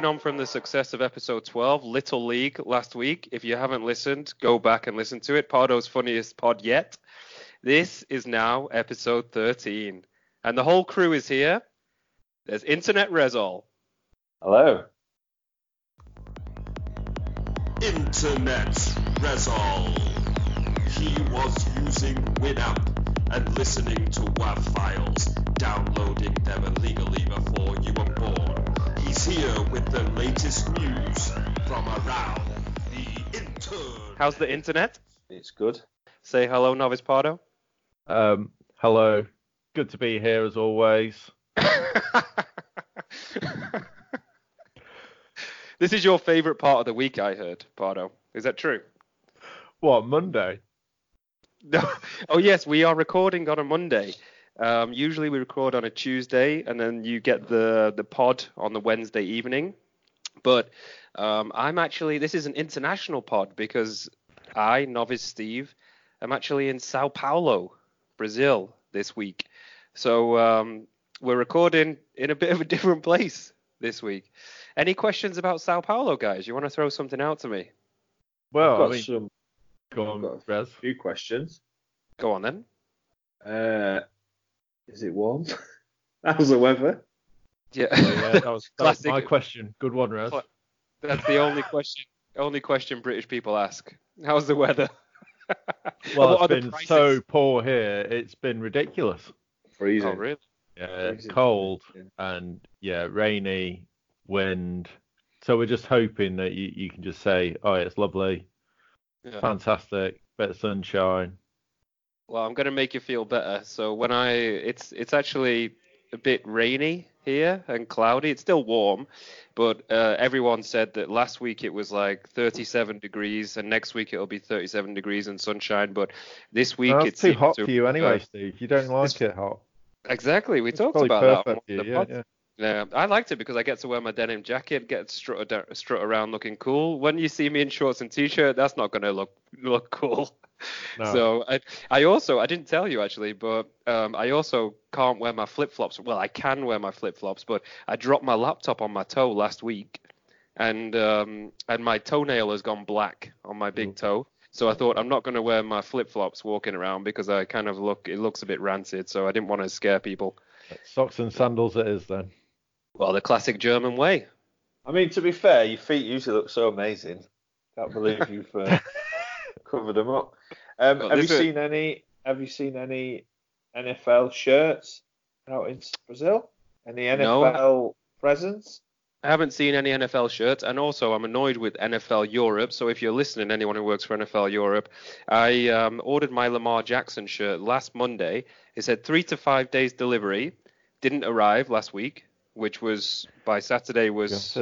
following on from the success of episode 12, Little League, last week. If you haven't listened, go back and listen to it. Pardo's funniest pod yet. This is now episode 13. And the whole crew is here. There's Internet Resol. Hello. Internet Resol. He was using Winamp and listening to WAV files, downloading them illegally before you were born. He's here with the latest news from around the internet. How's the internet? It's good. Say hello, Novice Pardo. Um, hello. Good to be here as always. this is your favorite part of the week, I heard, Pardo. Is that true? What, Monday? No. Oh, yes, we are recording on a Monday. Um, usually we record on a Tuesday, and then you get the the pod on the Wednesday evening. But um, I'm actually this is an international pod because I, novice Steve, am actually in Sao Paulo, Brazil this week. So um, we're recording in a bit of a different place this week. Any questions about Sao Paulo, guys? You want to throw something out to me? Well, I've got I mean, some go I've on, got Rez. a few questions. Go on then. Uh, is it warm? How's the weather? Yeah. Oh, yeah, that was, that was Classic. my question. Good one, Rez. That's the only question. Only question British people ask. How's the weather? Well, What are it's the been prices? so poor here. It's been ridiculous. Freezing. Oh really? Yeah, Freezing. cold Yeah. and yeah, rainy, wind. So we're just hoping that you, you can just say, oh, it's lovely, Yeah. fantastic, bit of sunshine. Well, I'm gonna make you feel better. So when I, it's it's actually a bit rainy here and cloudy. It's still warm, but uh, everyone said that last week it was like 37 degrees, and next week it'll be 37 degrees and sunshine. But this week Well, it's too hot for you anyway, uh, Steve. You don't like it hot. Exactly. We It's talked about that. on perfect for one of you. Yeah, yeah. Yeah, I liked it because I get to wear my denim jacket, get strut, strut around looking cool. When you see me in shorts and t-shirt, that's not going to look look cool. No. So I, I also I didn't tell you actually, but um, I also can't wear my flip flops. Well, I can wear my flip flops, but I dropped my laptop on my toe last week, and um, and my toenail has gone black on my big toe. So I thought I'm not going to wear my flip flops walking around because I kind of look it looks a bit rancid. So I didn't want to scare people. Socks and sandals it is then. Well, the classic German way. I mean, to be fair, your feet usually look so amazing. Can't believe you've uh, covered them up. Um, Well, have you seen any? Have you seen any NFL shirts out in Brazil? Any No. NFL presents? I haven't seen any NFL shirts, and also I'm annoyed with NFL Europe. So if you're listening, anyone who works for NFL Europe, I um, ordered my Lamar Jackson shirt last Monday. It said three to five days delivery. Didn't arrive last week, which was by Saturday was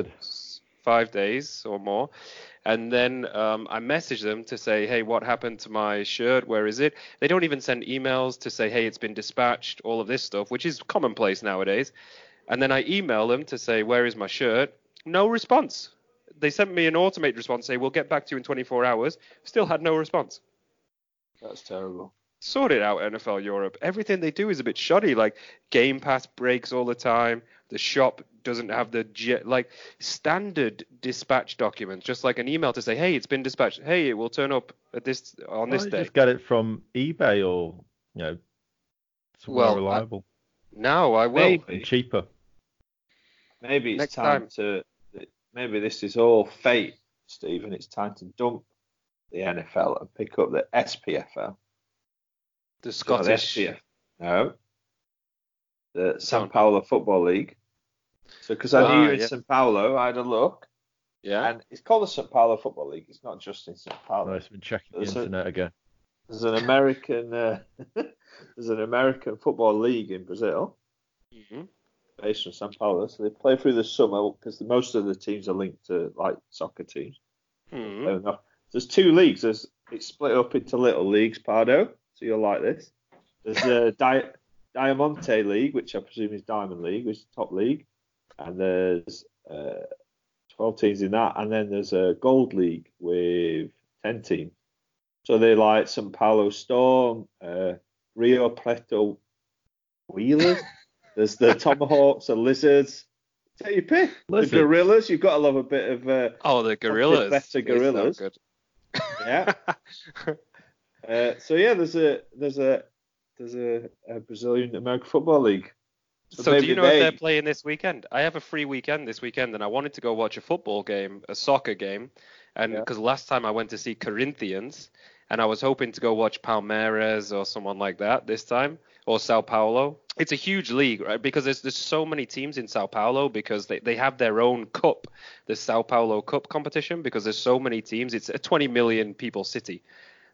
five days or more. And then um, I message them to say, hey, what happened to my shirt? Where is it? They don't even send emails to say, hey, it's been dispatched, all of this stuff, which is commonplace nowadays. And then I email them to say, where is my shirt? No response. They sent me an automated response, say, we'll get back to you in 24 hours. Still had no response. That's terrible. Sort it out, NFL Europe. Everything they do is a bit shoddy. Like Game Pass breaks all the time. The shop doesn't have the ge- like standard dispatch documents, just like an email to say, "Hey, it's been dispatched. Hey, it will turn up at this on this Why don't you day." Just get it from eBay or you know, somewhere Well, I- reliable Now I will. Maybe. and cheaper. Maybe it's Next time, time. to. Maybe this is all fate, Stephen. It's time to dump the NFL and pick up the SPFL. The Not the Scottish. SPF. No. The Go Sao. Paulo Football League. So, because I Ah, knew you in yeah. Sao Paulo, I had a look, Yeah. and it's called the Sao Paulo Football League. It's not just in Sao Paulo. Nice, been checking the There's a- internet again. There's an American, uh, there's an American football league in Brazil, Mhm. based in Sao Paulo. So they play through the summer because most of the teams are linked to like soccer teams. Mhm. There's two leagues. There's it's split up into little leagues, Pardo. So you'll like this. There's the Di- Diamante League, which I presume is Diamond League, which is the top league, and there's uh, 12 teams in that, and then there's a Gold League with 10 teams. So they're like São Paulo Storm, uh, Rio Preto Wheelers. there's the Tomahawks, the Lizards, Take your pick. Listen. The Gorillas. You've got to love a bit of. Uh, Oh, the gorillas. better It's so gorillas. good. yeah. Uh, so yeah, there's a there's a there's a, a Brazilian American Football League. So, do you know they- if they're playing this weekend? I have a free weekend this weekend, and I wanted to go watch a football game, a soccer game, and Yeah. because last time I went to see Corinthians, and I was hoping to go watch Palmeiras or someone like that this time, or Sao Paulo. It's a huge league, right? Because there's there's so many teams in Sao Paulo because they, they have their own cup, the Sao Paulo Cup competition, because there's so many teams. It's a 20 million people city,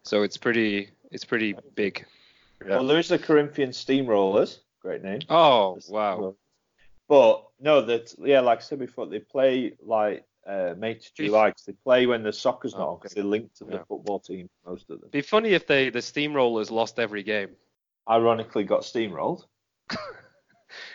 so it's pretty it's pretty big. Yeah. Well, there is the Corinthian Steamrollers. Great name. Oh wow! But no, that yeah, like I said before, they play like uh, May to July 'cause they play when the soccer's not Oh, on because they're linked to the Yeah. football team. Most of them. Be funny if they the steamrollers lost every game. Ironically, got steamrolled.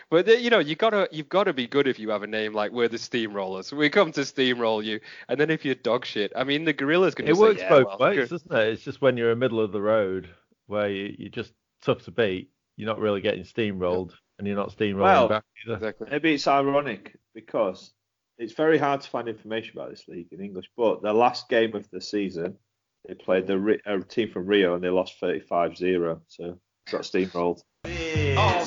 But they- you know, you gotta you've gotta be good if you have a name like we're the steamrollers. We come to steamroll you, and then if you're dog shit, I mean the gorillas can It just say, works yeah, both well, ways, doesn't it? It's just when you're in the middle of the road where you, you're just tough to beat, you're not really getting steamrolled, and you're not steamrolling Well, back either. Exactly. Maybe it's ironic because it's very hard to find information about this league in English. But the last game of the season, they played the a team from Rio and they lost 35-0. So got steamrolled. Oh,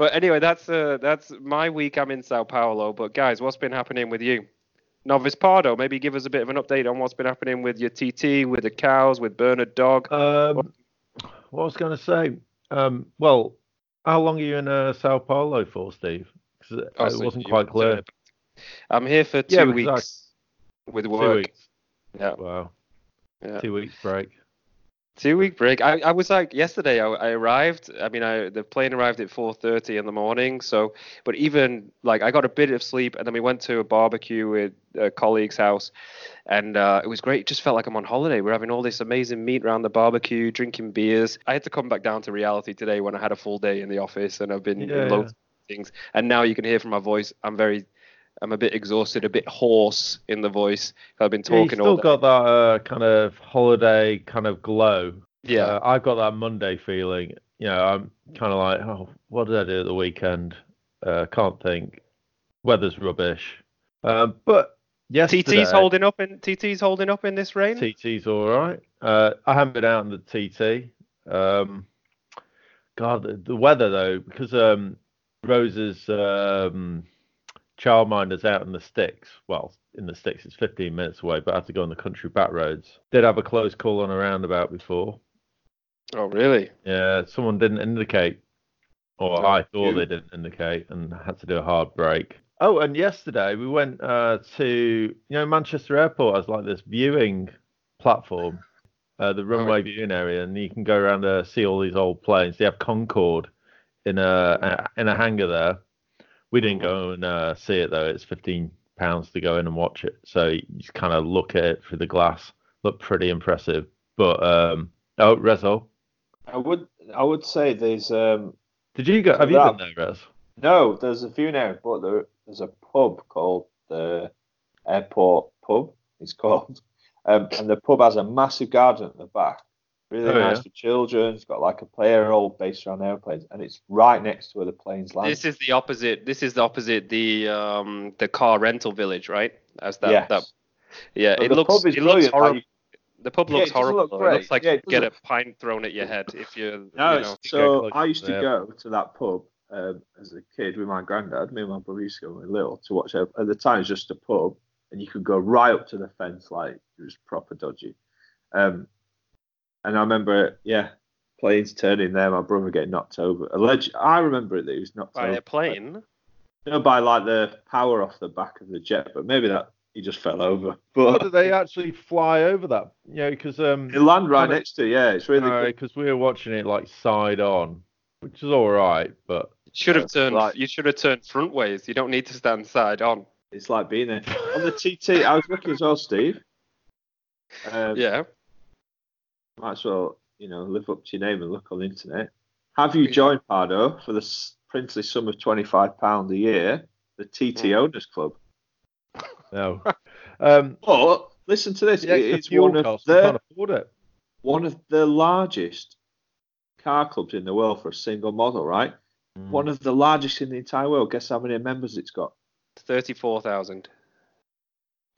Well, anyway, that's uh, that's my week. I'm in Sao Paulo. But guys, what's been happening with you? Novice Pardo, maybe give us a bit of an update on what's been happening with your TT, with the cows, with Bernard Dog. Um, what I was going to say, um, well, how long are you in uh, Sao Paulo for, Steve? 'Cause it, Oh, it so wasn't quite clear. I'm here for two Yeah, because weeks with Two work. weeks. Yeah, Wow. yeah. Two weeks break. Two week break. I, I was like yesterday. I, I arrived. I mean, I, the plane arrived at 4:30 in the morning. So, but even like I got a bit of sleep, and then we went to a barbecue with a colleague's house, and uh, it was great. It just felt like I'm on holiday. We're having all this amazing meat around the barbecue, drinking beers. I had to come back down to reality today when I had a full day in the office, and I've been Yeah, in loads of things. And now you can hear from my voice. I'm very, I'm a bit exhausted, a bit hoarse in the voice. I've been Yeah, talking still all day. got that uh, kind of holiday kind of glow. yeah. Uh, I've got that Monday feeling. You know, I'm kind of like, oh, what did I do at the weekend? Uh, can't think. Weather's rubbish. Um, but yesterday, TT's holding up in TT's holding up in this rain. TT's all right. Uh, I haven't been out in the TT. Um, God, the, the weather though, because um, Rose's um, childminder's out in the sticks. Well, in the sticks, it's 15 minutes away, but I had to go on the country back roads. Did have a close call on a roundabout before. Oh, really? Yeah, someone didn't indicate, or Oh, I thought you. they didn't indicate, and had to do a hard brake. Oh, and yesterday we went uh, to you know Manchester Airport has like this viewing platform, uh, the runway viewing area, and you can go around and see all these old planes. They have Concorde in a in a hangar there. We didn't go and uh, see it though. It's fifteen pounds to go in and watch it. So you just kind of look at it through the glass. Looked pretty impressive. But um, oh, Rezo, I would I would say there's um did you go? Have you that- been there, Rez? no there's a few now, but there, there's a pub called the Airport Pub. It's called, um, and the pub has a massive garden at the back. Really Oh, nice yeah. for children. It's got like a player all based around airplanes, and it's right next to where the planes land. This is the opposite. This is the opposite. The um the car rental village, right? As that yes. that yeah. But it the looks pub is it looks brilliant, like horrible. The pub looks it doesn't horrible. look It looks like Yeah, you it get a doesn't- pint thrown at your head if you. No, you know. so close I used to to go to that pub um, as a kid with my granddad. Me and my brother used to go when we were little to watch. it. At the time, it was just a pub, and you could go right up to the fence, like it was proper dodgy. Um, and I remember, yeah, planes turning there. My brother getting knocked over. Alleged, I remember it that he was knocked By over. By a plane. You know, by like the power off the back of the jet, but maybe that he just fell over. Or But did they actually fly over that? You know, because um, it land right Kinda- next to. Yeah, it's really good. because we were watching it like side on, which is all right, but Should have turned. right. You should have turned front ways. You don't need to stand side on. It's like being there on the TT. I was looking as well, Steve. Um, Yeah. Might as well, you know, live up to your name and look on the internet. Have you Yeah. joined Pardo for the princely sum of twenty-five pound a year, the TT. Owners Club? no. Um, But listen to this. the it extra is fuel one of costs, can't the it. one of the largest car clubs in the world for a single model, right? Mm. One of the largest in the entire world. Guess how many members it's got? Thirty-four thousand.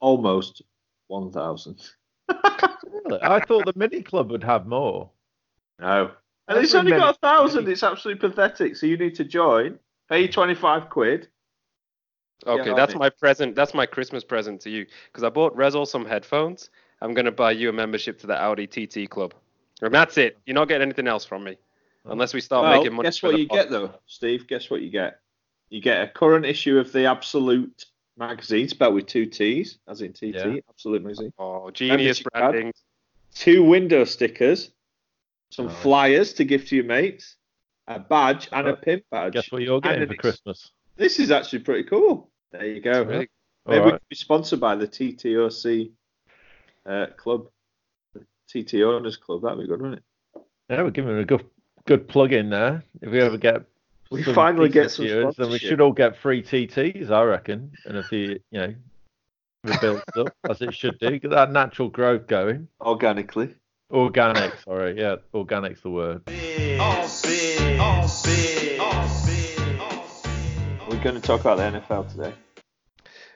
Almost 1,000. Really? I thought the Mini Club would have more. No. And it's only got a thousand. It's absolutely pathetic. So you need to join, pay hmm. 25 quid. Okay, on that's it. my present. That's my Christmas present to you because I bought Rezol some headphones. I'm gonna buy you a membership to the Audi TT Club, and that's it. You're not getting anything else from me oh. unless we start well, making money. guess what you pod. get though, Steve? Guess what you get? You get a current issue of the Absolute magazine, spelled with two T's, as in TT, Yeah. Absolute magazine. Oh, genius Membership card. branding. Two window stickers, some Nice. flyers to give to your mates, a badge, and a Oh, pin badge. Guess what you're getting an for Christmas? This is actually pretty cool. There you go. Really- Maybe All we could be sponsored by the TTOC uh, club, the TT Owners Club. That'd be good, wouldn't it? Yeah, we're giving a good good plug in there. If we ever get We some finally get decent some viewers, then we should all get free TTs, I reckon. And if you you know if it up as it should do, get that natural growth going. Organically. Organic, sorry, yeah, organic's the word. We're going to talk about the NFL today.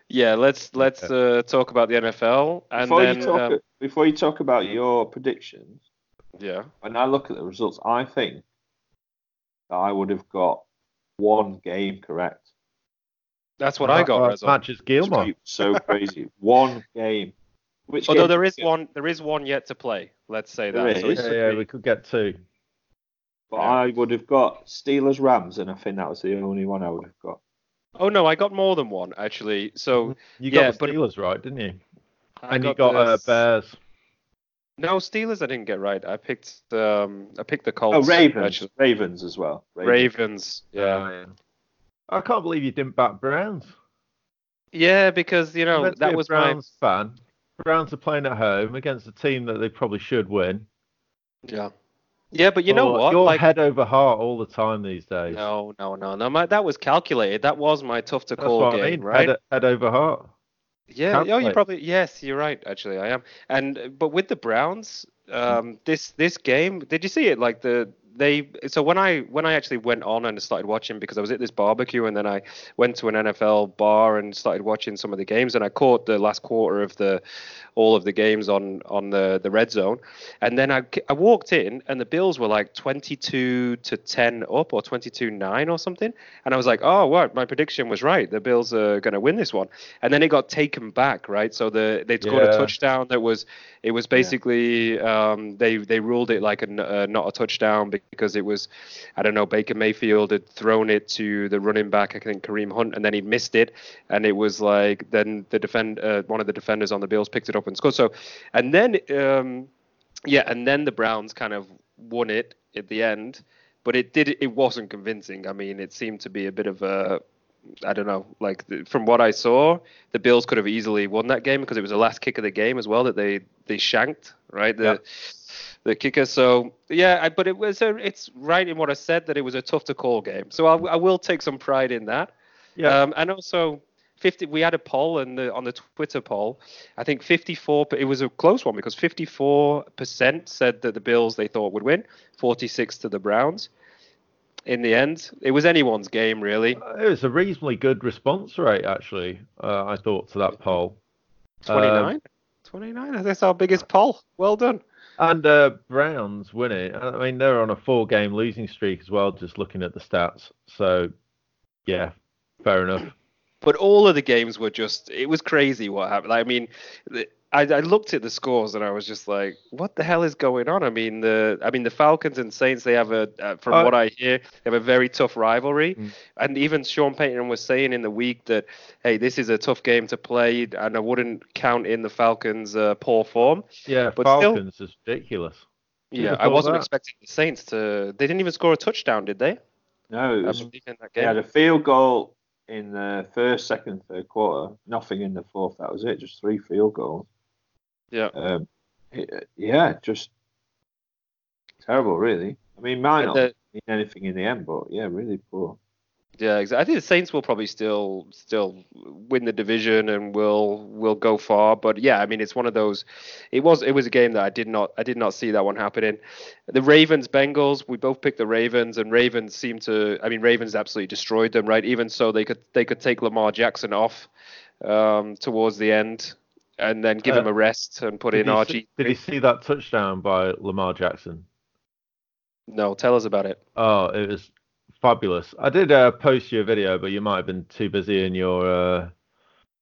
Yeah, let's let's uh, talk about the NFL and Before, then you talk, um, before you talk about your predictions, yeah. when I look at the results, I think that I would have got one game correct. That's what I got. Uh, Rezol. Matches Gilmore. So crazy. one game. Which Although game there did is you get? one, there is one yet to play. Let's say There that. So Yeah, yeah, we could get two. But I would have got Steelers Rams, and I think that was the only one I would have got. oh no, I got more than one actually. So You Yeah, got the but- Steelers right, didn't you? I and you got the- uh, Bears. No, Steelers I didn't get right. I picked um I picked the Colts. Oh, Ravens. actually. Ravens as well. Ravens. Yeah. I can't believe you didn't back Browns. Yeah, because you know meant be that a was my Browns fan. Browns are playing at home against a team that they probably should win. yeah. Yeah, but you know what? You're Like head over heart all the time these days. no, no, no, no. My, that was calculated. That was my tough to That's call game, I mean. right? Head, head over heart. Yeah, oh, you probably yes, you're right. Actually, I am. And but with the Browns, um, this this game, did you see it? Like the they so when I when I actually went on and started watching because I was at this barbecue and then I went to an NFL bar and started watching some of the games and I caught the last quarter of the all of the games on on the the red zone. And then I, I walked in and the Bills were like 22 to 10 up or 22 9 or something. And I was like oh what? My prediction was right. The Bills are going to win this one. And then it got taken back right? So the they scored a touchdown that was it was basically um, they they ruled it like a, uh, not a touchdown because it was I don't know Baker Mayfield had thrown it to the running back I think Kareem Hunt and then he missed it. And it was like then the defend uh, one of the defenders on the Bills picked it up and scored. So and then um, yeah and then the Browns kind of won it at the end. But it did it wasn't convincing. I mean it seemed to be a bit of a I don't know. Like the, from what I saw, the Bills could have easily won that game because it was the last kick of the game as well that they they shanked, right? The Yeah. the kicker. So yeah, I, but it was a, it's right in what I said that it was a tough to call game. So I, I will take some pride in that. Yeah. Um, and also. 50 we had a poll the on the Twitter poll I think 54 it was a close one because 54% said that the Bills they thought would win 46 to the Browns in the end it was anyone's game really Uh, It was a reasonably good response rate, actually. Uh, I thought to that poll. 29? 29? That's our biggest poll. Well done. And uh, Browns win it. I mean, they're on a four-game losing streak as well. Just looking at the stats. So, yeah, fair enough. But all of the games were just, it was crazy what happened. I mean, the- I, I looked at the scores and I was just like, what the hell is going on? I mean, the I mean the Falcons and Saints, they have a, uh, from Uh, what I hear, they have a very tough rivalry. Mm. And even Sean Payton was saying in the week that, hey, this is a tough game to play and I wouldn't count in the Falcons' uh, poor form. Yeah, But still- Falcons is ridiculous. Yeah, I wasn't that? expecting the Saints to, they didn't even score a touchdown, did they? No, it was, believe in that they had a field goal in the first, second, third quarter. Nothing in the fourth. That was it. Just three field goals. Yeah. Um, it- yeah, just terrible, really. I mean, might not the- mean anything in the end, but yeah, really poor. Yeah, exactly. I think the Saints will probably still still win the division and will will go far. But yeah, I mean it's one of those. It was it was a game that I did not I did not see that one happening. The Ravens Bengals we both picked the Ravens and Ravens seemed to I mean Ravens absolutely destroyed them right. Even so they could they could take Lamar Jackson off um, towards the end and then give Uh, him a rest and put in RG. see, did he see that touchdown by Lamar Jackson? No, tell us about it. Oh, it was fabulous. I did uh, post you a video, but you might have been too busy in your uh,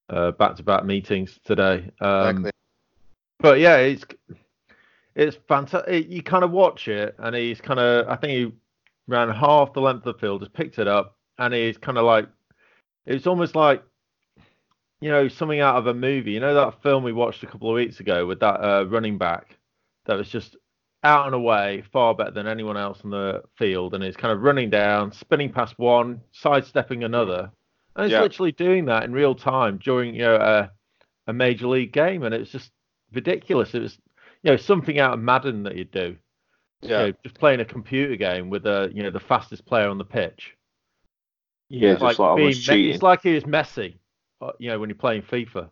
uh, back-to-back meetings today. Um, Exactly. But yeah, it's it's fantastic. You kind of watch it, and he's kind of I think he ran half the length of the field, just picked it up, and he's kind of like it's almost like you know something out of a movie. You know that film we watched a couple of weeks ago with that uh, running back that was just out and away far better than anyone else on the field, and he's kind of running down, spinning past one, sidestepping another, and he's Yeah. literally doing that in real time during you know a, a major league game, and it's just ridiculous. It was you know something out of Madden that you'd do. You know, just playing a computer game with a you know the fastest player on the pitch. Yeah, It's just like being It's like he was Messi, uh, you know, when you're playing FIFA.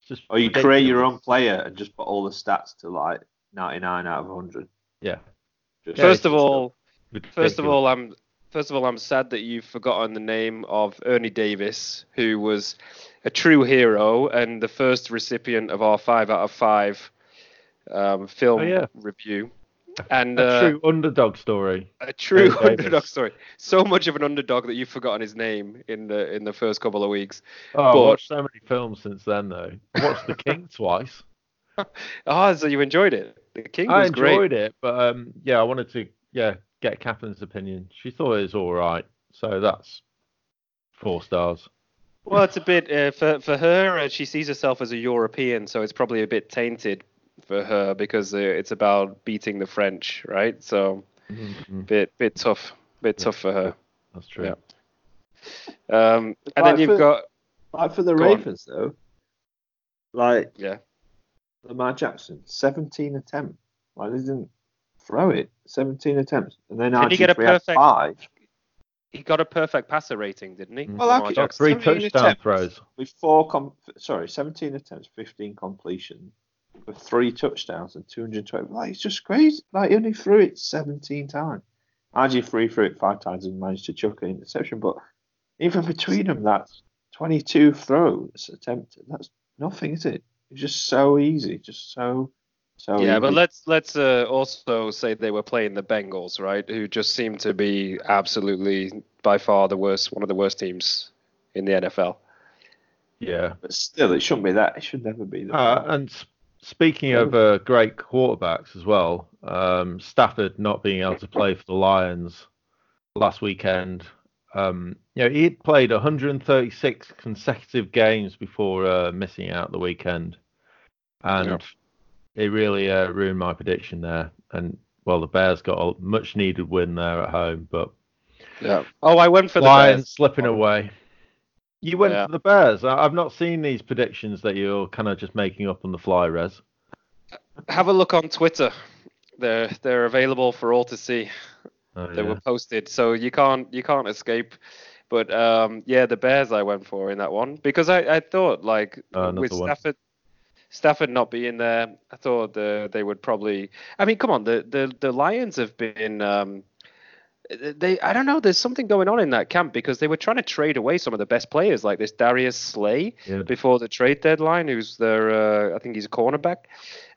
It's just Or you create your own player and just put all the stats to like 99 out of 100. Yeah. Just- First it's of just all, First of all, I'm first of all I'm sad that you've forgotten the name of Ernie Davis, who was a true hero and the first recipient of our five out of five um, film Oh, yeah. review, and a uh, true underdog story. a true underdog story. So much of an underdog that you've forgotten his name in the in the first couple of weeks. Oh, I've but- watched so many films since then, though. I watched The King twice. Ah, so you enjoyed it? The King was great. I enjoyed great. it, but um, yeah, I wanted to yeah get Catherine's opinion. She thought it was all right, so that's four stars. Well, it's a bit uh, for for her. Uh, she sees herself as a European, so it's probably a bit tainted for her because uh, it's about beating the French, right? So Mhm, bit bit tough, bit tough for her. That's true. Yeah. Um, and Right, then you've for- got Like for the Go on. Ravens, though, like yeah, Lamar Jackson, 17 attempts. Like they didn't throw it. 17 attempts. And then Did he get a perfect- five. he got a perfect passer rating, didn't he? Mm. Well, Lamar okay, Jackson? Three touchdown throws. With four, com- sorry, 17 attempts, 15 completion, with three touchdowns and 220. Like, it's just crazy. Like, he only threw it 17 times. RG3 threw it five times and managed to chuck an interception. But even between them, that's 22 throws attempted. That's nothing, is it? It's just so easy. Just so, so Yeah, easy. but let's let's uh, also say they were playing the Bengals, right? Who just seem to be absolutely by far the worst, one of the worst teams in the NFL. Yeah. But still, it shouldn't be that. It should never be that. Uh, and s- speaking of uh, great quarterbacks as well, um, Stafford not being able to play for the Lions last weekend. Um, you know, he had played 136 consecutive games before uh, missing out the weekend, and Yeah. it really uh, ruined my prediction there. And well, the Bears got a much needed win there at home, but Yeah. Oh, I went for the Lions slipping away. You went Yeah. for the Bears. I- I've not seen these predictions that you're kind of just making up on the fly, Res. Have a look on Twitter. They're they're available for all to see. Oh, They yeah. were posted, so you can't you can't escape. But um, yeah, the Bears I went for in that one because I, I thought like another with one. Stafford Stafford not being there, I thought uh, they would probably. I mean, come on, the the, the Lions have been. Um, they I don't know. There's something going on in that camp because they were trying to trade away some of the best players, like this Darius Slay Yeah. before the trade deadline, who's their uh, I think he's a cornerback,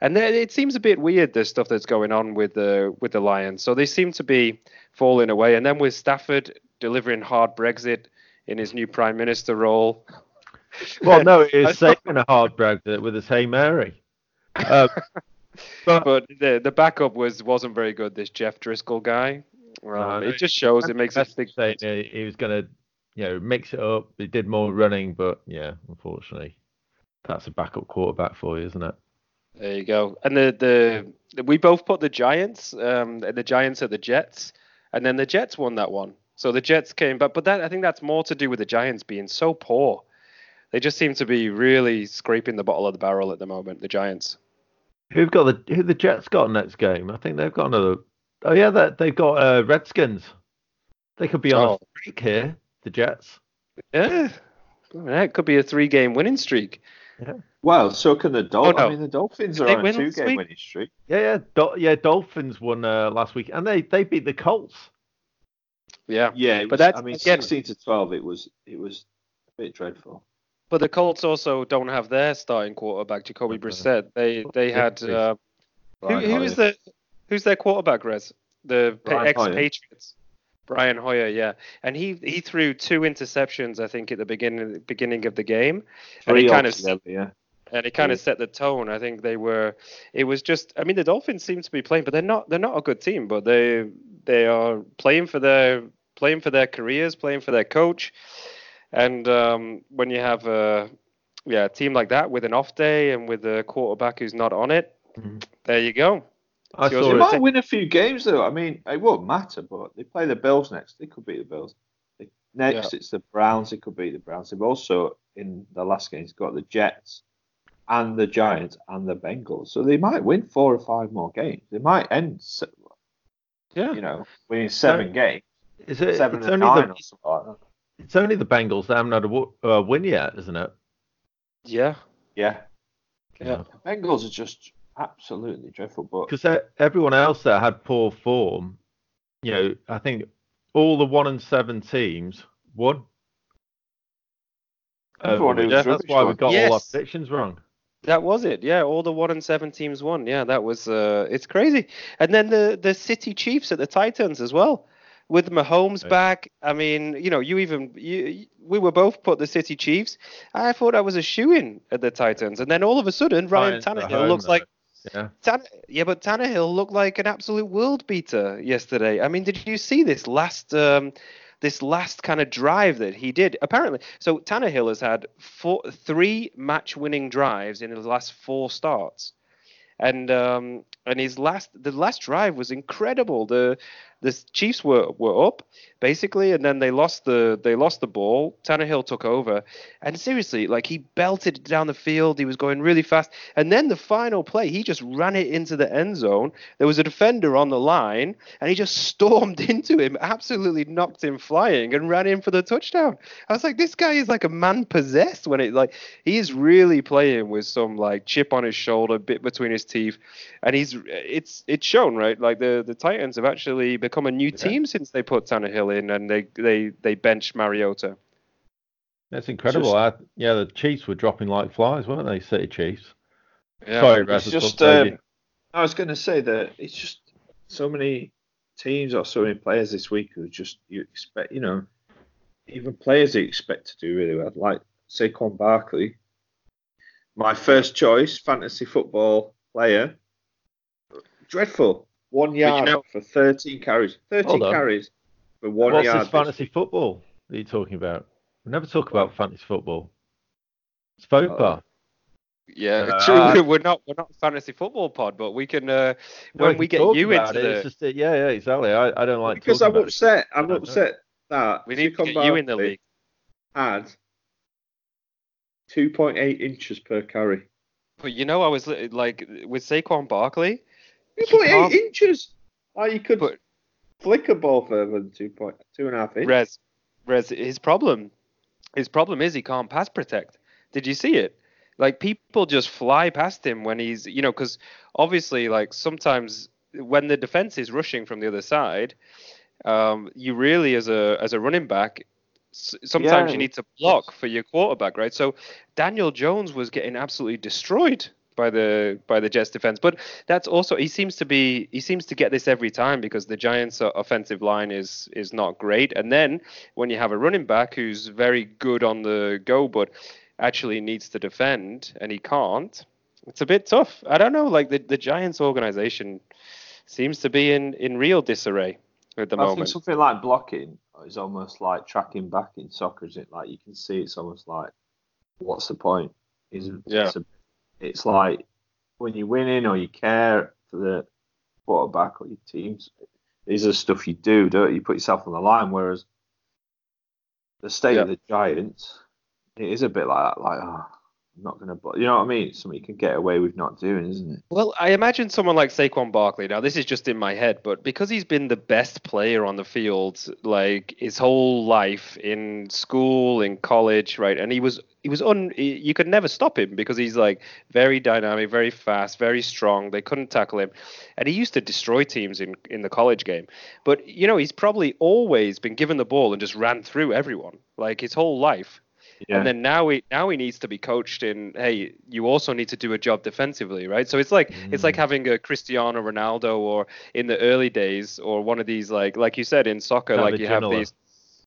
and then it seems a bit weird the stuff that's going on with the with the Lions. So they seem to be falling away, and then with Stafford delivering hard Brexit in his new prime minister role. Well, no, it I saving a hard Brexit with his Hail Mary. But but the the backup was wasn't very good. This Jeff Driskel guy. Um, it just shows it makes a big saying he he was going to, you know, mix it up. He did more running, but yeah, unfortunately, that's a backup quarterback for you, isn't it? There you go. And the the we both put the Giants, um, and the Giants are the Jets, and then the Jets won that one. So the Jets came but but that I think that's more to do with the Giants being so poor. They just seem to be really scraping the bottom of the barrel at the moment. The Giants. Who've got the who the Jets got next game? I think they've got another. Oh yeah, that they've got uh, Redskins. They could be on Oh. a streak here, the Jets. Yeah. Yeah, it could be a three-game winning streak. Yeah. Well, so can the Dolphins. Oh, no. I mean, the Dolphins Did are on a two-game week? winning streak. Yeah, yeah, Dol- yeah. Dolphins won uh, last week, and they they beat the Colts. Yeah. Yeah, it But was, that's- I mean, again- sixteen to twelve. It was it was a bit dreadful. But the Colts also don't have their starting quarterback, Jacoby Okay. Brissett. They they had uh, who, who is Hoyer. the who's their quarterback, Rez? The pa- Brian Hoyer. ex-Patriots. Brian Hoyer, yeah, and he he threw two interceptions, I think, at the beginning beginning of the game, and Three he kind of altogether, yeah. and it kind of set the tone. I think they were. It was just. I mean, the Dolphins seem to be playing, but they're not. They're not a good team, but they they are playing for their playing for their careers, playing for their coach. And um, when you have a yeah a team like that with an off day and with a quarterback who's not on it, Mhm. there you go. I Yours saw They is- it. might win a few games though. I mean, it won't matter, but they play the Bills next. They could beat the Bills. They- Next, it's the Browns. They could beat the Browns. They've also in the last games got the Jets and the Giants and the Bengals. So they might win four or five more games. They might end, Yeah. you know, winning seven games, Is it? seven it's and only nine the or something like it's only the Bengals that haven't had a uh, win yet, isn't it? Yeah. Yeah, Yeah. the Bengals are just absolutely dreadful. But Because everyone else that had poor form, you know, I think all the one and seven teams won. Everyone Uh, who was yeah, that's why we won. got all our predictions wrong. That was it. Yeah, all the one and seven teams won. Yeah, that was uh it's crazy. And then the the City Chiefs at the Titans as well. With Mahomes Right. back, I mean, you know, you even you, we were both put the City Chiefs. I thought I was a shoe in at the Titans, and then all of a sudden, Ryan Titans Tannehill home, looks though. like Yeah. Tan- yeah, but Tannehill looked like an absolute world beater yesterday. I mean, did you see this last um, this last kind of drive that he did? Apparently, so Tannehill has had four, three match-winning drives in his last four starts, and um, and his last the last drive was incredible. The the Chiefs were were up basically, and then they lost the they lost the ball. Tannehill took over, and seriously, like he belted down the field. He was going really fast, and then the final play, he just ran it into the end zone. There was a defender on the line, and he just stormed into him, absolutely knocked him flying, and ran in for the touchdown. I was like, this guy is like a man possessed when it like he is really playing with some like chip on his shoulder, bit between his teeth, and he's it's it's shown right. Like the the Titans have actually become a new Yeah. team since they put Tannehill in and they they they benched Mariota. That's incredible. I, yeah, the Chiefs were dropping like flies, weren't they? City Chiefs. Yeah. Sorry, It's Raz, I just, um, I was going to say that it's just so many teams or so many players this week who just you expect, you know, even players you expect to do really well, like Saquon Barkley, my first choice fantasy football player, dreadful, one you yard know- for 13 carries, 13 on. carries for one What's yard. this fantasy football that you're talking about? We never talk about fantasy football. It's FOPA. Yeah, Uh, true. We're not we're not a fantasy football pod, but we can uh, No, when can we get you into it, the it's just yeah, yeah, exactly. I, I don't like because I'm about it. upset. I'm I know. upset that we need to Saquon get you in the league. had 2.8 inches per carry. But you know, I was like with Saquon Barkley. He 2.8 can't- inches. Like you could But- flick a ball further than two point two and a half inches. Rez, Rez, his problem, his problem is he can't pass protect. Did you see it? Like people just fly past him when he's, you know, because obviously, like sometimes when the defense is rushing from the other side, um, you really, as a as a running back, sometimes Yeah. you need to block for your quarterback, right? So Daniel Jones was getting absolutely destroyed by the by the Jets defense, but that's also he seems to be he seems to get this every time because the Giants' offensive line is is not great, and then when you have a running back who's very good on the go but actually needs to defend and he can't, it's a bit tough. I don't know, like the the Giants organization seems to be in in real disarray at the I think moment. something like blocking is almost like tracking back in soccer, is it? Like you can see it's almost like, what's the point? Is Yeah. it's, a, it's like when you're winning or you care for the quarterback or your teams. These are stuff you do, don't you? You put yourself on the line. Whereas the state of the Giants, it is a bit like that. Like, oh, I'm not going to. You know what I mean? It's something you can get away with not doing, isn't it? Well, I imagine someone like Saquon Barkley. Now, this is just in my head, but because he's been the best player on the field, like his whole life in school, in college, right? And he was he was un. You could never stop him because he's like very dynamic, very fast, very strong. They couldn't tackle him, and he used to destroy teams in in the college game. But you know, he's probably always been given the ball and just ran through everyone, like his whole life. Yeah. And then now he now he needs to be coached in. Hey, you also need to do a job defensively, right? So it's like it's like having a Cristiano Ronaldo, or in the early days, or one of these like like you said in soccer, like you have these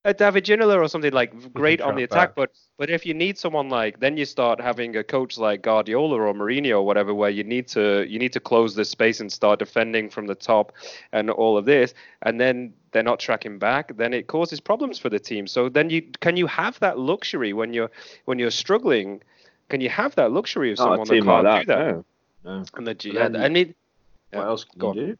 a David Ginola or something like great on the attack, back. but but if you need someone like then you start having a coach like Guardiola or Mourinho or whatever, where you need to you need to close the space and start defending from the top and all of this, and then they're not tracking back, then it causes problems for the team. So then you can you have that luxury when you're when you're struggling? Can you have that luxury of Not someone that can't like that. do that? No. no. And the G- But then- I mean, What Yeah, else can go you do?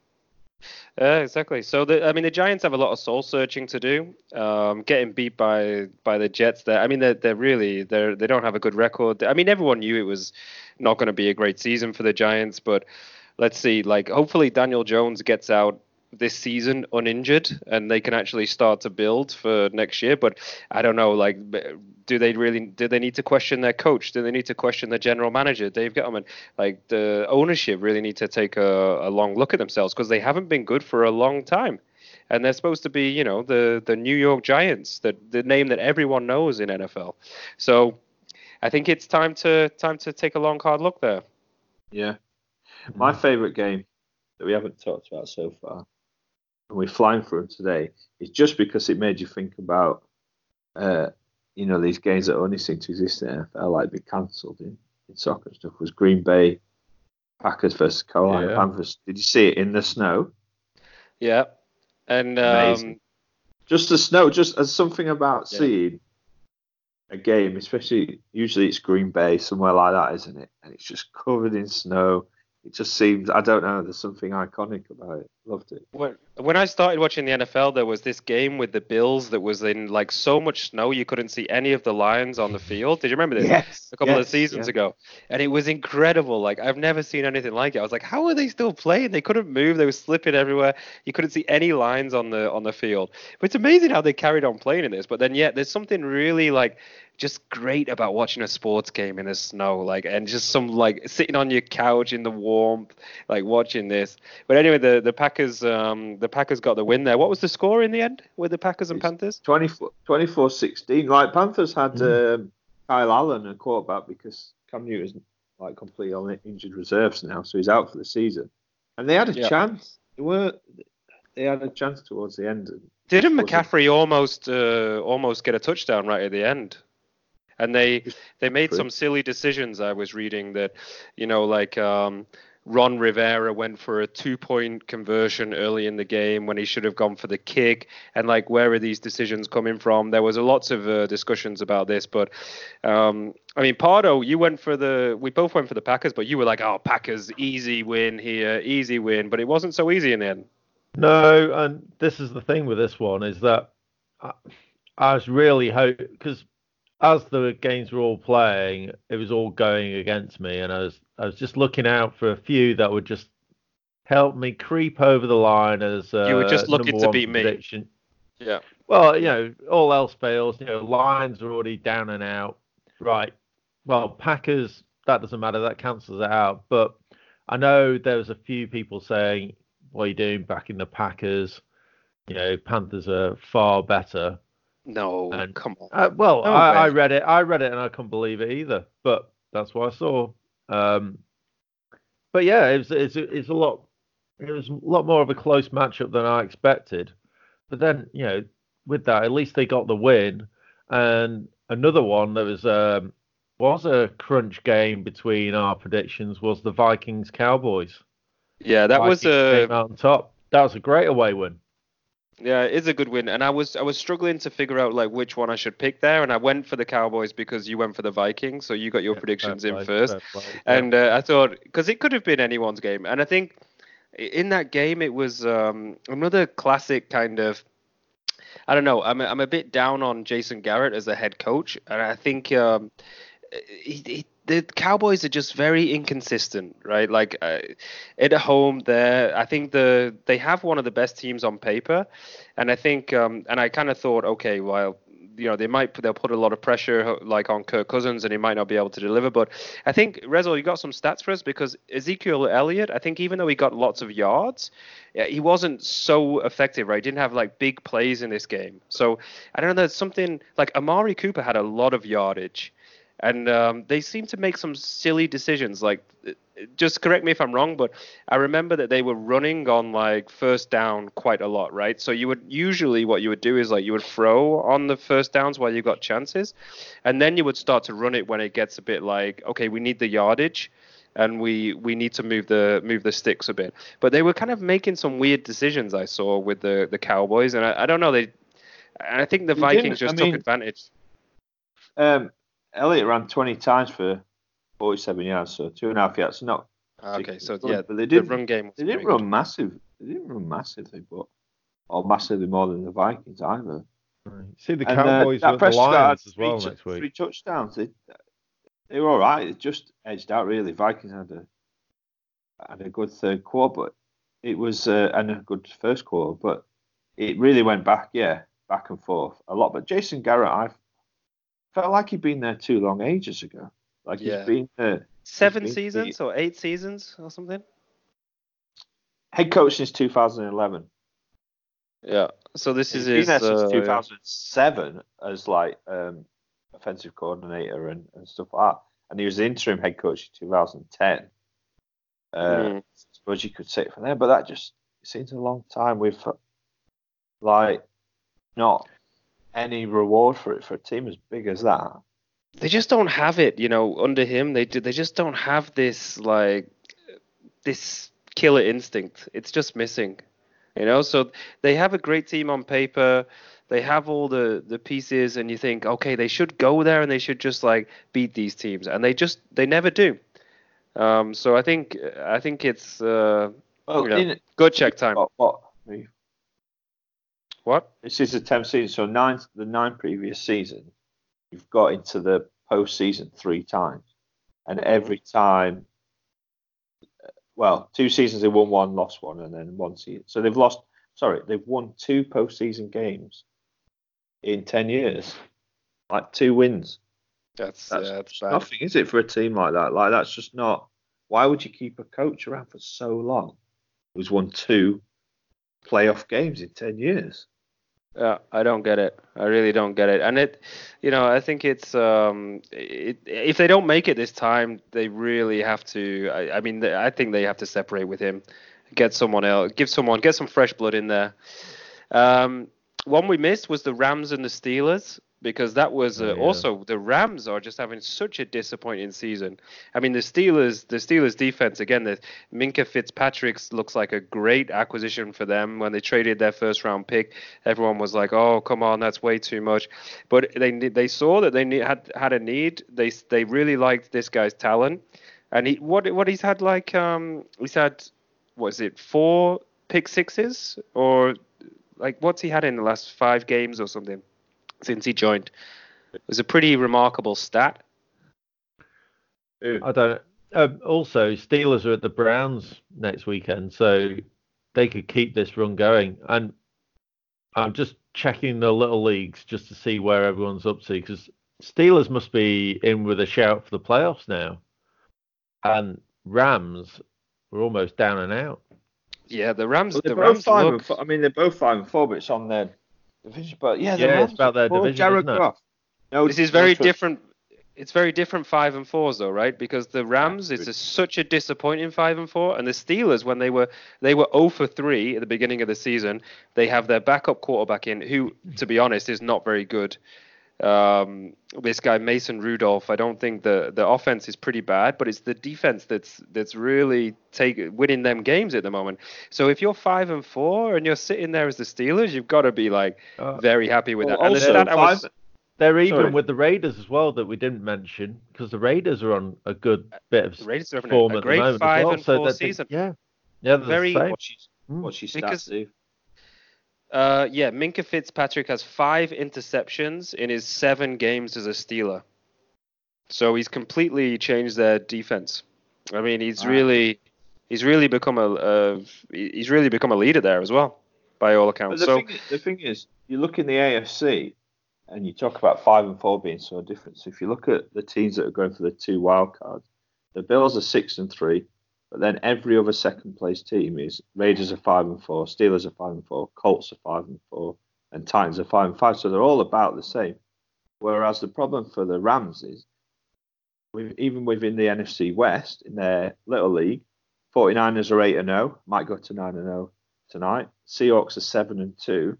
Uh, exactly. So the, I mean, the Giants have a lot of soul searching to do. Um, getting beat by by the Jets, there. I mean, they're they're really they're they don't have a good record. I mean, everyone knew it was not going to be a great season for the Giants, but let's see. Like, hopefully, Daniel Jones gets out this season uninjured, and they can actually start to build for next year. But I don't know. Like, do they really? Do they need to question their coach? Do they need to question the general manager, Dave Gettleman? Like, the ownership really need to take a, a long look at themselves because they haven't been good for a long time. And they're supposed to be, you know, the the New York Giants, the the name that everyone knows in NFL. So, I think it's time to time to take a long hard look there. Yeah. Mm-hmm. My favourite game that we haven't talked about so far, and we're flying through them today, is just because it made you think about, uh, you know, these games that only seem to exist in NFL, like be cancelled in, in soccer and stuff, was Green Bay Packers versus Carolina Yeah. Panthers. Did you see it in the snow? Yeah, and um, Just the snow, just as something about Yeah. seeing a game, especially usually it's Green Bay, somewhere like that, isn't it? And it's just covered in snow. It just seems, I don't know, there's something iconic about it. Loved it. when when I started watching the NFL, there was this game with the Bills that was in like so much snow you couldn't see any of the lines on the field. Did you remember this? Yes. a couple of seasons yeah. ago, and it was incredible. Like I've never seen anything like it. I was like, how are they still playing? They couldn't move. They were slipping everywhere. You couldn't see any lines on the on the field. But it's amazing how they carried on playing in this. But then yet there's something really like just great about watching a sports game in the snow, like and just some like sitting on your couch in the warmth, like watching this. But anyway, the the Packers um the Packers got the win there. What was the score in the end with the Packers and It's- Panthers? 24 24-16. Like Panthers had Mm. um, Kyle Allen a quarterback because Cam Newton's like completely on injured reserves now, so he's out for the season. And they had a Yeah. chance. They were they had a chance towards the end. Didn't McCaffrey almost uh, almost get a touchdown right at the end? And they they made True. some silly decisions. I was reading that, you know, like um, Ron Rivera went for a two point conversion early in the game when he should have gone for the kick. And like, where are these decisions coming from? There was a lots of uh, discussions about this, but um, I mean, Pardo, you went for the. We both went for the Packers, but you were like, oh, Packers, easy win here, easy win. But it wasn't so easy in the end. No, and this is the thing with this one is that I, I was really hope because as the games were all playing, it was all going against me, and I was I was just looking out for a few that would just help me creep over the line as uh, You were just looking to beat me. Yeah. Well, you know, all else fails. You know, lines are already down and out. Right. Well, Packers, that doesn't matter. That cancels it out. But I know there was a few people saying, "What are you doing back in the Packers?" You know, Panthers are far better. No, And- come on. Uh, well, No I, I read it. I read it, and I couldn't believe it either. But that's what I saw. Um, but yeah, it was, it's, it's a lot. It was a lot more of a close matchup than I expected. But then, you know, with that, at least they got the win. And another one that was um, was a crunch game between our predictions was the Vikings Cowboys. Yeah, that was a came out on top. That was a great away win. Yeah, it is a good win. And I was I was struggling to figure out like which one I should pick there, and I went for the Cowboys because you went for the Vikings, so you got your predictions in first. Yeah. And uh, I thought because it could have been anyone's game, and I think in that game it was um, another classic kind of. I don't know. I'm a, I'm a bit down on Jason Garrett as a head coach, and I think um, he, he the Cowboys are just very inconsistent, right? Like uh, at home, there, I think the they have one of the best teams on paper, and I think, um, and I kind of thought, okay, well, you know, they might they'll put a lot of pressure like on Kirk Cousins, and he might not be able to deliver. But I think Rezo, you got some stats for us because Ezekiel Elliott, I think even though he got lots of yards, he wasn't so effective, right? He didn't have like big plays in this game. So I don't know. There's something like Amari Cooper had a lot of yardage and um, they seem to make some silly decisions. Like, just correct me if I'm wrong, but I remember that they were running on like first down quite a lot, right? So you would usually what you would do is like you would throw on the first downs while you got chances, and then you would start to run it when it gets a bit like, okay, we need the yardage. And we, we need to move the move the sticks a bit, but they were kind of making some weird decisions. I saw with the, the Cowboys, and I, I don't know they, and I think the Vikings just I took advantage. Um, Elliott ran 20 times for 47 yards, so two and a half yards. Not Okay, so particularly yeah, but they didn't. run game. Was They didn't pretty good. run massive. They didn't run massively, but or massively more than the Vikings either. See the And, uh, Cowboys that with the Lions as well tou- next week. Three touchdowns. They, they were all right. It just edged out really. Vikings had a had a good third quarter, but it was uh, and a good first quarter, but it really went back. Yeah, back and forth a lot. But Jason Garrett, I felt like he'd been there too long ages ago. Like Yeah. he's been there. Seven been- seasons or eight seasons or something. head coach since 2011. Yeah. So this is He's been his. there since uh, 2007 as like um, offensive coordinator and, and stuff like that. And he was the interim head coach in 2010. Uh, Mm. I suppose you could say it from there, but that just seems a long time with like not any reward for it for a team as big as that. they just don't have it, you know, under him. They do, they just don't have this like this killer instinct. It's just missing, you know. So they have a great team on paper. They have all the the pieces, and you think, okay, they should go there and they should just like beat these teams, and they just they never do. Um, so I think I think it's uh, Well, Yeah. in, good check time. what, what What? this is the 10th season, so nine the nine previous seasons, you've got into the postseason three times, and every time, uh, well, two seasons they won one, lost one, and then one season. So they've lost. Sorry, they've won two postseason games in 10 years, like two wins. That's That's, yeah, that's bad. nothing, is it, for a team like that? Like that's just not. Why would you keep a coach around for so long who's won two playoff games in 10 years? Yeah, I don't get it. I really don't get it. And it, you know, I think it's um, it, if they don't make it this time, they really have to. I, I mean, I think they have to separate with him, get someone else, give someone, get some fresh blood in there. Um, one we missed was the Rams and the Steelers because that was uh, Oh, yeah. also the Rams are just having such a disappointing season. I mean, the Steelers, the Steelers defense again. The Minkah Fitzpatrick looks like a great acquisition for them. When they traded their first round pick, everyone was like, "Oh, come on, that's way too much." But they they saw that they need, had had a need. They they really liked this guy's talent, and he what what he's had like um he's had what is it four pick sixes or like what's he had in the last five games or something since he joined. It was a pretty remarkable stat. I don't. Um, also, Steelers are at the Browns next weekend, so they could keep this run going. And I'm just checking the little leagues just to see where everyone's up to because Steelers must be in with a shout for the playoffs now, and Rams were almost down and out. Yeah, the Rams. Well, the they're both Rams five look, and four. I mean, they're both five and four, but it's on their division. But yeah, the Yeah, it's Rams about their are poor division, Jared isn't it? Goff. No, This is very different. It's very different five and fours though, right? Because the Rams, it's a, such a disappointing five and four, and the Steelers, when they were they were 0 for three at the beginning of the season, they have their backup quarterback in, who, to be honest, is not very good. Um, this guy Mason Rudolph, I don't think the the offense is pretty bad, but it's the defense that's that's really take winning them games at the moment. So if you're five and four and you're sitting there as the Steelers, you've got to be like Uh, very happy with Well, that. And the also, stat I was- They're even Sorry. with the Raiders as well that we didn't mention because the Raiders are on a good bit of the Raiders are having form a, a at the great moment as five well. and so four that they- season. yeah, yeah, Very- What same. What's his, Mm. what's his stats, Because- Steve? Uh, yeah, Minkah Fitzpatrick has five interceptions in his seven games as a Steeler. So he's completely changed their defense. I mean, he's Wow. really he's really become a uh, he's really become a leader there as well, by all accounts. the, So thing, the thing is, you look in the AFC and you talk about five and four being so different. So if you look at the teams that are going for the two wild cards, the Bills are six and three, but then every other second place team is Raiders are five and four, Steelers are five and four, Colts are five and four, and Titans are five and five. So they're all about the same. Whereas the problem for the Rams is, with, even within the NFC West in their little league, 49ers are eight and zero, might go to nine and zero tonight. Seahawks are seven and two.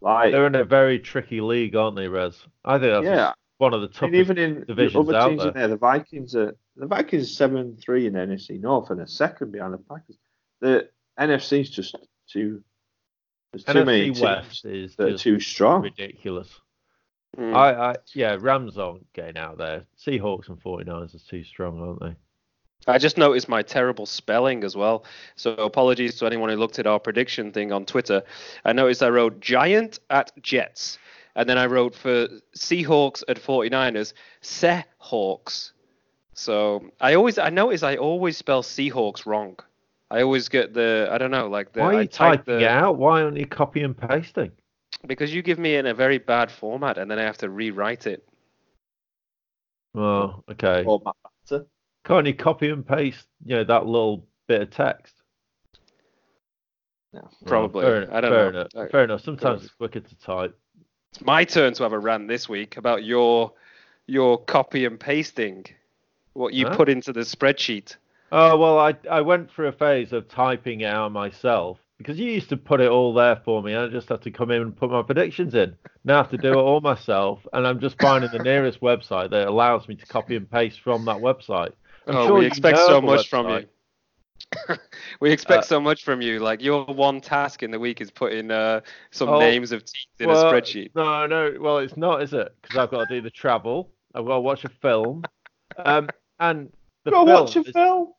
Like They're in a very tricky league, aren't they, Rez? I think that's yeah, one of the I toughest. mean, even in the divisions other out teams in there. there, the Vikings are the Vikings are seven three in NFC North and a second behind the Packers. The NFC's just too. There's too many NFC teams West is that are just too strong. ridiculous. mm. I, I, yeah, Rams aren't getting out there. Seahawks and 49ers are too strong, aren't they? I just noticed my terrible spelling as well. So apologies to anyone who looked at our prediction thing on Twitter. I noticed I wrote Giant at Jets. And then I wrote for Seahawks at 49ers, Seahawks. So I always I notice I always spell Seahawks wrong. I always get the I don't know like the Why are I you type typing the it out? Why aren't you copy and pasting? because you give me in a very bad format and then I have to rewrite it. Oh, okay. Or Matt Banter. Can't you copy and paste, you know, that little bit of text? No. Well, Probably. fair, I don't fair know. Enough. Fair enough. Sometimes it's quicker to type. It's my turn to have a rant this week about your your copy and pasting, what you Huh? put into the spreadsheet. Oh well, I I went through a phase of typing it out myself because you used to put it all there for me. I just have to come in and put my predictions in. Now I have to do it all myself, and I'm just finding the nearest website that allows me to copy and paste from that website. I'm oh, sure we you expect so much from website. you. we expect Uh, so much from you. Like your one task in the week is putting uh, some Oh, names of teams in Well, a spreadsheet. No, no. Well, it's not, is it? Because I've got to do the travel. I've got to watch a film, um, and the Go film watch a is- film.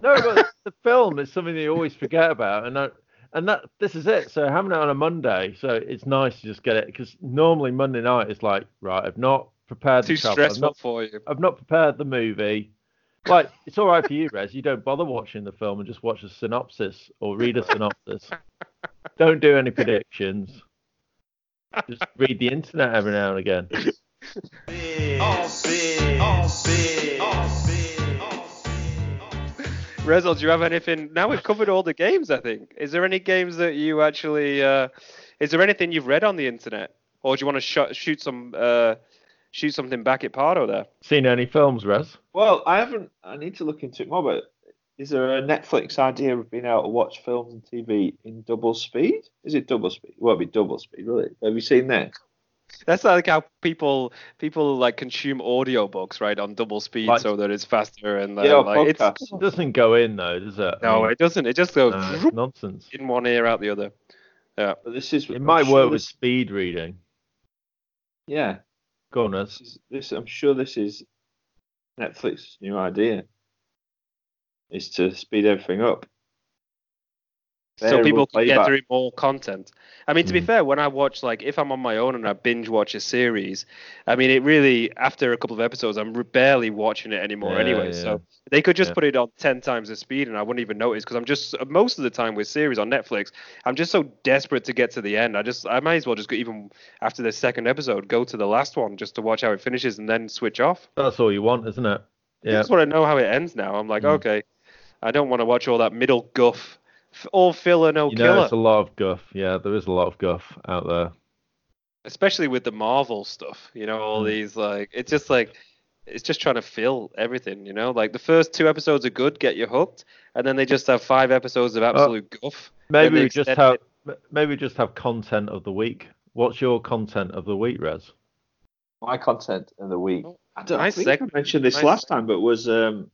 No, but the film is something that you always forget about, and I, and that this is it. So having it on a Monday, so it's nice to just get it because normally Monday night is like right. I've not prepared Too the travel. I've stressful not, for you. I've not prepared the movie. Like it's all right for you, Rez. You don't bother watching the film and just watch a synopsis or read a synopsis. don't do any predictions. Just read the internet every now and again. Rezel, do you have anything? Now we've covered all the games. I think. Is there any games that you actually? Uh, is there anything you've read on the internet, or do you want to sh- shoot some uh, shoot something back at Pardo there? Seen any films, Rez? Well, I haven't. I need to look into it more. But is there a Netflix idea of being able to watch films and TV in double speed? Is it double speed? It won't be double speed, will it? Have you seen that? That's like how people people like consume audiobooks, right, on double speed Like- so that it's faster and uh, Yeah, like. It doesn't go in though, does it? I no, mean, it doesn't. It just goes no, it's nonsense. in one ear out the other. Yeah, but this is. It I'm might sure work with speed reading. Yeah. On, This, is, this. I'm sure this is Netflix's new idea. Is to speed everything up. So people can get through more content. I mean, to be Mm. fair, when I watch like if I'm on my own and I binge watch a series, I mean, it really after a couple of episodes, I'm barely watching it anymore Yeah, anyway. yeah. So they could just Yeah. put it on ten times the speed, and I wouldn't even notice because I'm just most of the time with series on Netflix, I'm just so desperate to get to the end. I just I might as well just go even after the second episode, go to the last one just to watch how it finishes and then switch off. That's all you want, isn't it? I Yeah. just want to know how it ends now. I'm like, Mm. okay, I don't want to watch all that middle guff, all filler, no You know, killer. it's a lot of guff. Yeah, there is a lot of guff out there. especially with the Marvel stuff, you know, all Mm. these like it's just like it's just trying to fill everything, you know. Like the first two episodes are good, get you hooked, and then they just have five episodes of absolute guff. Maybe we just have it. maybe we just have content of the week. What's your content of the week, Rez? my content of the week. I don't Nice I think seg- I mentioned this nice last time, but was um,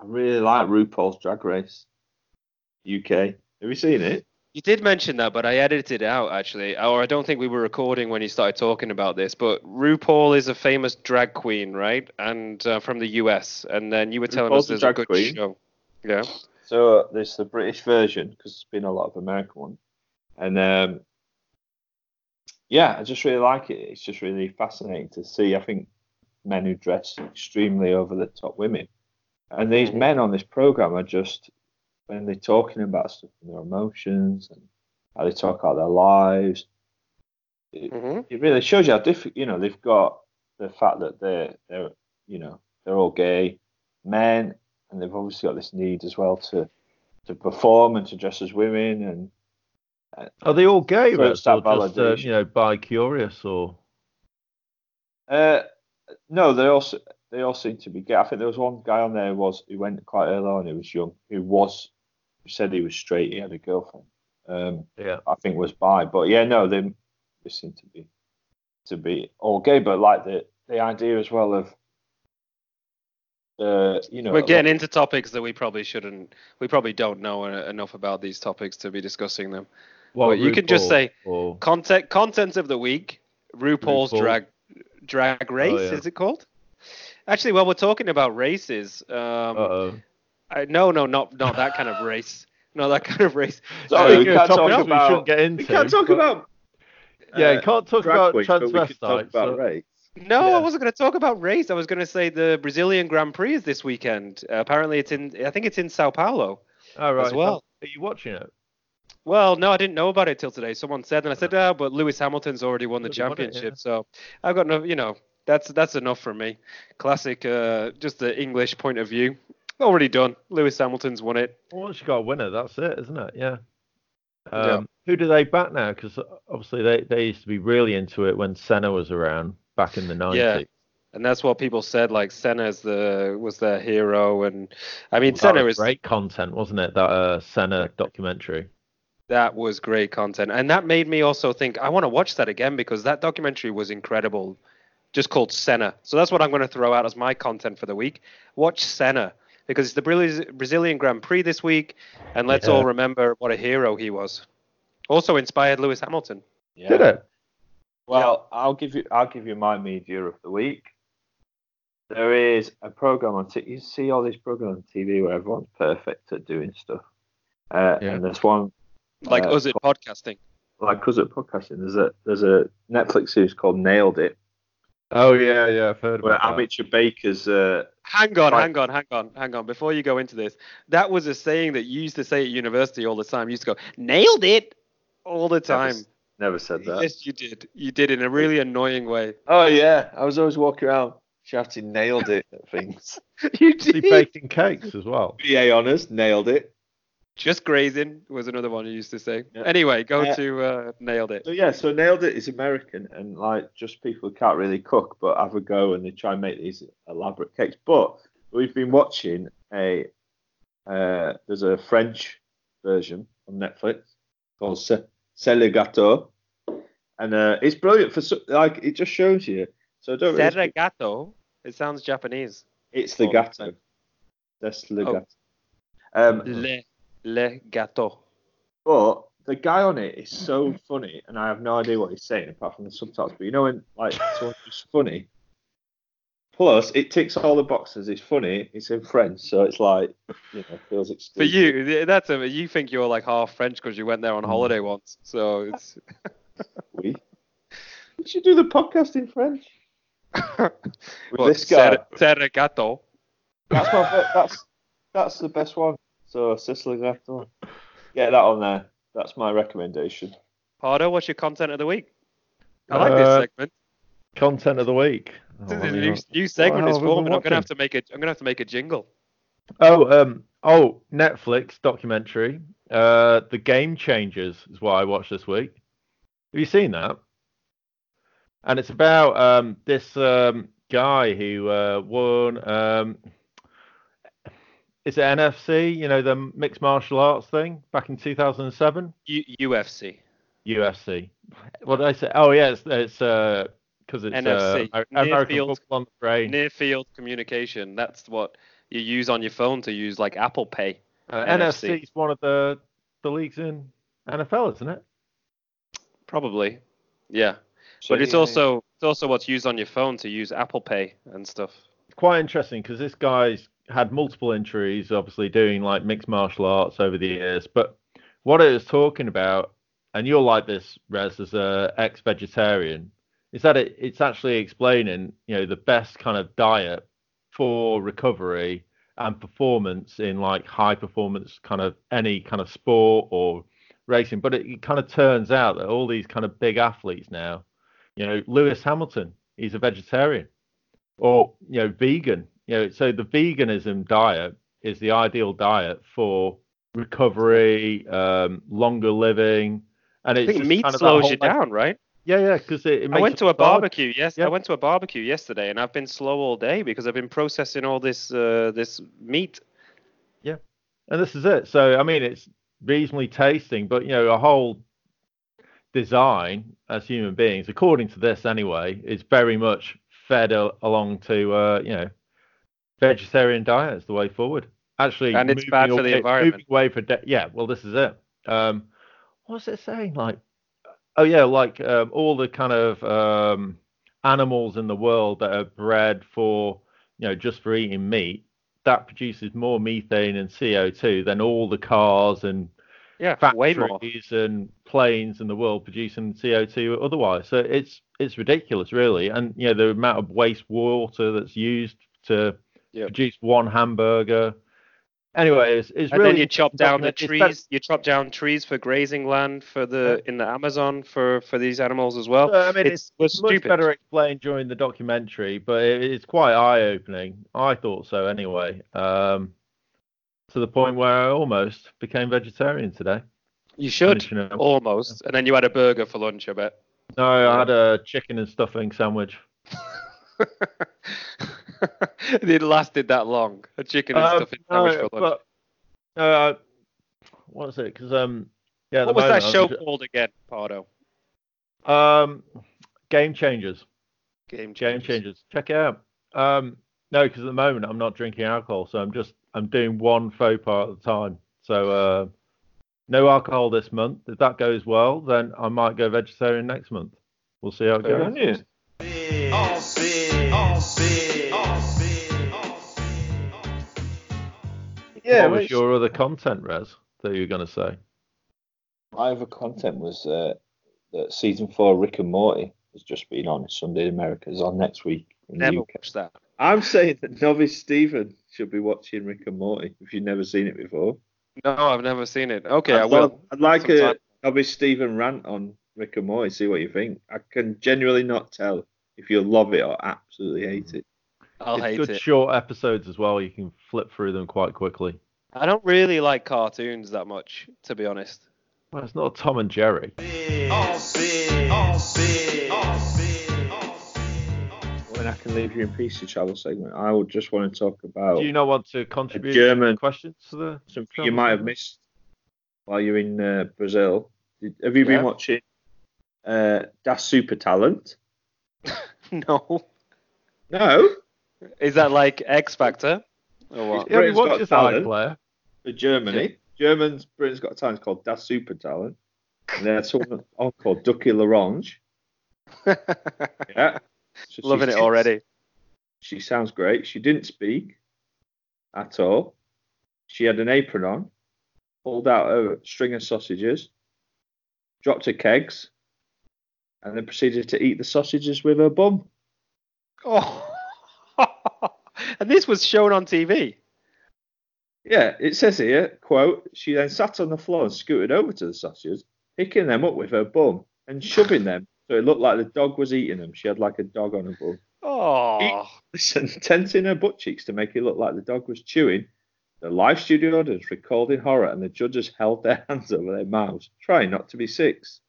I really like RuPaul's Drag Race UK. Have you seen it? You did mention that, but I edited it out actually, or I don't think we were recording when you started talking about this. But RuPaul is a famous drag queen, right? And uh, from the US, and then you were telling RuPaul's us there's a drag good queen. show. Yeah. So uh, there's the British version because there's been a lot of American one, and um, yeah, I just really like it. It's just really fascinating to see. I think men who dress extremely over the top women. And these men on this program are just when they're talking about stuff and their emotions and how they talk about their lives. It, hmm it really shows you how different. You know, they've got the fact that they're they're you know they're all gay men, and they've obviously got this need as well to to perform and to dress as women and Are they all gay, So Rez, it's that or just uh, you know bi curious or? Uh, no, they also they all seem to be gay. I think there was one guy on there who was who went quite early on. He was young. Who was who said he was straight. He had a girlfriend. Um, Yeah. I think was bi. But yeah, no, they they seem to be to be all gay. But like the the idea as well of uh, you know, We're getting into topics that we probably shouldn't. We probably don't know uh, enough about these topics to be discussing them. Well, Well, you can just say- or- Content content of the week. RuPaul's RuPaul. drag drag race Oh, yeah. is it called? Actually, while we're talking about races, um, Uh-oh. I, no, no, not not that kind of race. Not that kind of race. Sorry, Uh, we can't talk we about- shouldn't get we can't talk but- about Yeah, uh, can't talk about queens, but talk transvestites. about so- race. No, Yeah. I wasn't going to talk about race. I was going to say the Brazilian Grand Prix is this weekend. Uh, apparently, it's in. I think it's in Sao Paulo. Oh, right. as well. Are you watching it? Well, no, I didn't know about it till today. Someone said, and I said, "Ah, but Lewis Hamilton's already won the Already won it, championship, yeah. so I've got no, you know, that's that's enough for me. Classic, uh, just the English point of view. Already done. Lewis Hamilton's won it. Well, once you got a winner, that's it, isn't it? Yeah. Um, Yeah. Who do they back now? Because obviously they, they used to be really into it when Senna was around back in the 90s. Yeah. And that's what people said. Like Senna's the was their hero, and I mean That Senna was is great content, wasn't it? That uh, Senna documentary. that was great content, and that made me also think I want to watch that again because that documentary was incredible. Just called Senna. So that's what I'm going to throw out as my content for the week. Watch Senna because it's the Brazilian Grand Prix this week, and let's Yeah. all remember what a hero he was. Also inspired Lewis Hamilton. Yeah. Did it? Well, I'll give you I'll give you my media of the week. There is a program on t- you see all these programs on TV where everyone's perfect at doing stuff. Uh, Yeah. And there's one Like Uh, us at podcasting. like us at podcasting. There's a there's a Netflix series called Nailed It, Oh, yeah, yeah, I've heard where about that. amateur bakers. Uh, Hang on, Right. hang on, hang on, hang on. Before you go into this, that was a saying that you used to say at university all the time. You used to go, nailed it all the time. s- never said that. Yes, you did. You did in a really annoying way. Oh yeah, I was always walking around shouting "Nailed it" at things. you Is he did. baking cakes as well? BA honors, nailed it. Just grazing was another one you used to say. Yeah. Anyway, go Uh, to uh, nailed it. So yeah, so nailed it is American, and like just people who can't really cook but have a go, and they try and make these elaborate cakes. But we've been watching a uh, there's a French version on Netflix called C'est C'est le gâteau, and uh, it's brilliant for like it just shows you. So don't really speak- Serragato. It sounds Japanese. it's the Oh, gâteau. That's le Oh. gâteau. Um, Le, le gâteau. But the guy on it is so funny, and I have no idea what he's saying apart from the subtitles. But you know when like someone's just funny. Plus, it ticks all the boxes. It's funny. It's in French, so it's like you know feels For you, that's a. You think you're like half French because you went there on hmm. holiday once. So it's. We we should do the podcast in French with What, this guy. Ser-. That's my that's that's the best one. So Cicely Gâteau. Get that on there. That's my recommendation. Pardo, what's your content of the week? I like this Uh, segment. Content of the week. Oh, This is I a mean, new, new segment hell is have been forming. I'm gonna have to make it. I'm gonna have to make a jingle. Oh, um, oh, Netflix documentary. Uh, The Game Changers is what I watched this week. Have you seen that? And it's about um this um guy who uh won um is it NFC? You know the mixed martial arts thing back in 2007. U- UFC. UFC. What did I say? Oh yeah, it's it's uh because it's NFC, uh, Near American Field- football on the brain. Near field communication. That's what you use on your phone to use like Apple Pay. Uh, NFC. NFC is one of the the leagues in NFL, isn't it? Probably. Yeah. But it's Yeah, also it's also what's used on your phone to use Apple Pay and stuff. quite interesting because this guy's had multiple injuries, obviously doing like mixed martial arts over the years. But what it is talking about, and you're like this, Rez, as a ex-vegetarian, is that it, it's actually explaining, you know, the best kind of diet for recovery and performance in like high performance kind of any kind of sport or racing. But it, it kind of turns out that all these kind of big athletes now, you know, Lewis Hamilton, he's a vegetarian or, you know, vegan. You know, so the veganism diet is the ideal diet for recovery, um, longer living. And I it's think meat kind of slows you like- down, right? Yeah, yeah, because it, it I went to a hard. barbecue. Yes, Yeah. I went to a barbecue yesterday, and I've been slow all day because I've been processing all this uh, this meat. Yeah, and this is it. So I mean, it's reasonably tasting, but you know, a whole design as human beings, according to this anyway, is very much fed a- along to uh, you know vegetarian diet is the way forward. Actually, And it's bad for the away- environment. Moving away for de- yeah. Well, this is it. Um, what's it saying? Like, oh yeah, like um, all the kind of um, animals in the world that are bred for you know just for eating meat that produces more methane and CO2 than all the cars and Yeah, way more. factories and planes in the world producing CO2 otherwise. So it's it's ridiculous, really. And you know the amount of waste water that's used to Yep. produce one hamburger. Anyway, it's, it's And really then you chop down the trees. You chop down trees for grazing land for the in the Amazon for for these animals as well. Uh, I mean, it's, was it's much stupid. better explained during the documentary, but it, it's quite eye-opening. I thought so anyway. Um, to the point where I almost became vegetarian today. You should Finishing it. almost, and then you had a burger for lunch. I bet. No, I had a chicken and stuffing sandwich. it lasted that long. A chicken and Um, stuffing sandwich no, for lunch. but uh, what was it? Because um, yeah. what the was that show I'm called again, Pardo? Um, Game Changers. Game Game Changers. Check it out. Um, no, because at the moment I'm not drinking alcohol, so I'm just I'm doing one faux pas at a time. So uh, no alcohol this month. If that goes well, then I might go vegetarian next month. We'll see how it Good goes. Yeah, what was which- your other content, Res, that you were going to say? My other content was uh, that season four Rick and Morty has just been on. Sunday in America is on next week in Never the UK. watched that. I'm saying that novice Stephen should be watching Rick and Morty if you've never seen it before. No, I've never seen it. Okay, I I'd, will. love- I'd like Sometime. a novice Stephen rant on Rick and Morty. See what you think. I can genuinely not tell if you'll love it or absolutely hate it. I'll it's hate good it. short episodes as well. You can flip through them quite quickly. I don't really like cartoons that much, to be honest. Well, it's not Tom and Jerry. When I can leave you in peace, the travel segment, I would just want to talk about Do you not want to contribute German- questions to the? something you might have missed while you're in uh, Brazil. Have you Yeah. been watching uh, Das Super Talent? No. No, Is that like X Factor? Or what? Yeah, we Britain's got watched this talent. player. for Germany. Germans, Britain's got a talent called Das Super Talent. And they had someone on called Ducky Larange. Yeah. So Loving it sings- already. She sounds great. She didn't speak at all. She had an apron on, pulled out a string of sausages, dropped her kegs, and then proceeded to eat the sausages with her bum. Oh. And this was shown on TV. Yeah, it says here, quote, she then sat on the floor and scooted over to the sausages, picking them up with her bum and shoving them so it looked like the dog was eating them. She had like a dog on her bum. Oh. Listen, tensing her butt cheeks to make it look like the dog was chewing. The live studio audience recalled in horror and the judges held their hands over their mouths, trying not to be six.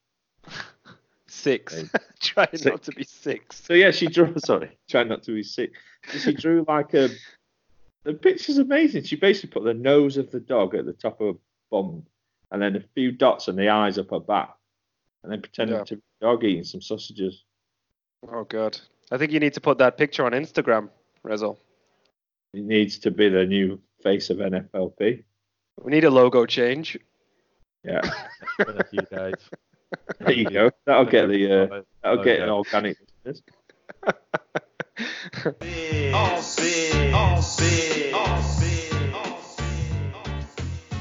Six. Trying Six. not to be six. So yeah, she drew. Sorry, trying not to be sick. She drew like a. The picture's amazing. She basically put the nose of the dog at the top of a bum, and then a few dots and the eyes up her back, and then pretending Yeah. to be a dog eating some sausages. Oh god. I think you need to put that picture on Instagram, Rezo. It needs to be the new face of NFLP. We need a logo change. Yeah, in a few days. there you go. That'll get the. Uh, that'll get an organic business.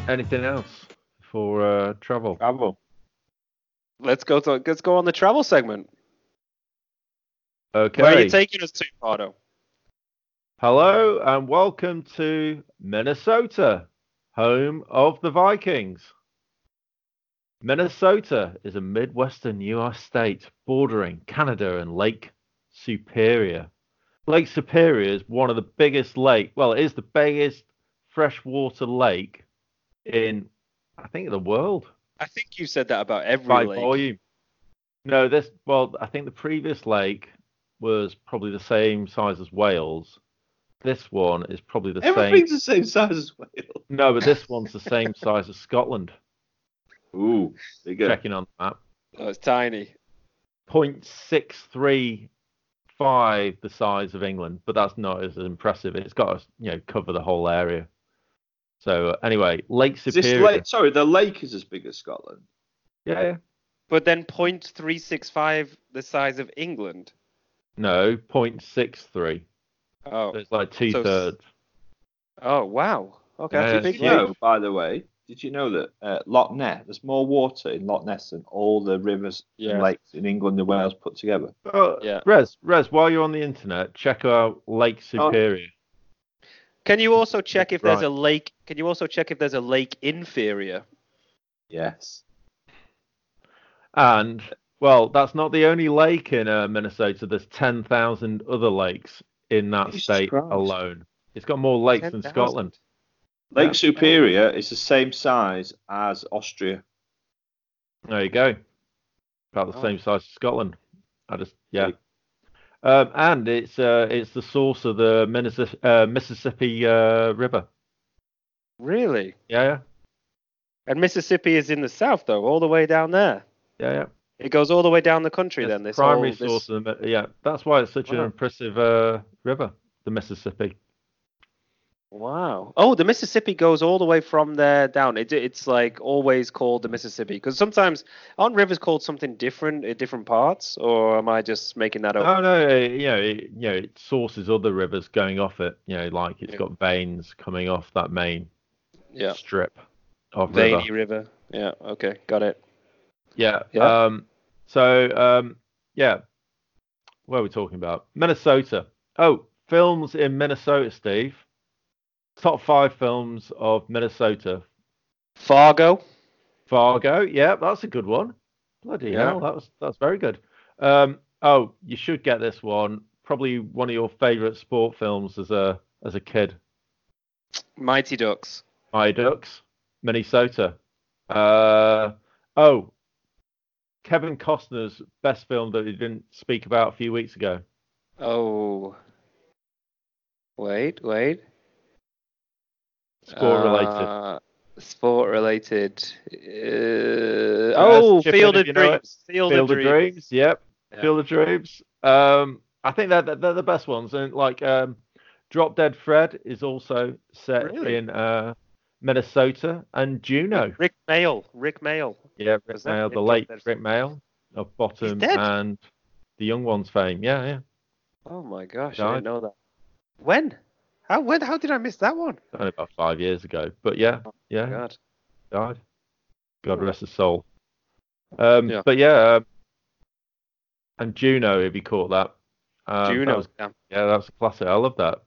Anything else for uh, travel? Bravo. let's go to let's go on the travel segment. Okay. Where are you taking us to, Pardo? Hello and welcome to Minnesota, home of the Vikings. Minnesota is a Midwestern U.S. state bordering Canada and Lake Superior. Lake Superior is one of the biggest lake. Well, it is the biggest freshwater lake in, I think, the world I think you said that about every by lake. volume. No, this. Well, I think the previous lake was probably the same size as Wales. This one is probably the same. Everything's the same size as Wales. No, but this one's the same size as Scotland. Ooh, bigger. Checking on the map. Oh, it's tiny. 0.635 the size of England, but that's not as impressive. It's got to you know cover the whole area. So uh, anyway, Lake Is this Superior. lake? Sorry, the lake is as big as Scotland. Yeah, yeah. But then 0.365 the size of England. No, 0.63. Oh. So it's like two So s- thirds. Oh, wow. Okay, Yeah, that's a big Did you lake. know, by the way, did you know that uh, Loch Ness, there's more water in Loch Ness than all the rivers Yeah. and lakes in England and Wales put together? Oh, Yeah. Rez, Rez, while you're on the internet, check out Lake Oh. Superior. Can you also check if there's a lake? Can you also check if there's a lake inferior? Yes. And well, that's not the only lake in uh, Minnesota. There's 10,000 other lakes in that Jesus state Christ. alone. It's got more lakes than 10,000. Scotland. Lake Yeah. Superior is the same size as Austria. There you go. About the Oh. same size as Scotland. I just yeah. Um, and it's uh, it's the source of the Minnesota, uh, Mississippi uh, River. Really? Yeah, yeah, And Mississippi is in the south, though, all the way down there. yeah, yeah. It goes all the way down the country. It's then this primary whole, source this... of the yeah. That's why it's such an impressive uh, river, the Mississippi. Wow. Oh, the Mississippi goes all the way from there down. It, it's like always called the Mississippi because sometimes aren't rivers called something different in different parts, or am I just making that up? Oh no, you know, it, you know, it sources other rivers going off it. You know, like it's Yeah. got veins coming off that main yeah. strip of river. Veiny River. Yeah. Okay. Got it. Yeah. Yeah. Um. So um. Yeah. What are we talking about? Minnesota. Oh, films in Minnesota, Steve. Top five films of Minnesota. Fargo. Fargo. Yeah, that's a good one. Bloody Yeah. hell, that was that's very good. Um. Oh, you should get this one. Probably one of your favorite sport films as a as a kid. Mighty Ducks. My Ducks, Minnesota. Uh. Oh. Kevin Costner's best film that he didn't speak about a few weeks ago. Oh. Wait. Wait. Sport related. Uh, sport related. Uh, oh, Field of you know. Dreams. Field, Field of Dreams. Dreams. Yep. Yeah. Field of Dreams. Um, I think they're, they're the best ones. And like um, Drop Dead Fred is also set Really? in uh, Minnesota and Juno. Rik Mayall. Rik Mayall. Yeah, Rick Was Mail, the late Rik Mayall of Bottom and the Young Ones fame. Yeah, yeah. Oh my gosh, I didn't know that. When? How when? How did I miss that one? Only about five years ago. But yeah, yeah, Oh God. died. God rest his soul. Um, Yeah. But yeah, um, and Juno, if you caught that. Um, that was- yeah. yeah, that was a classic. I love that.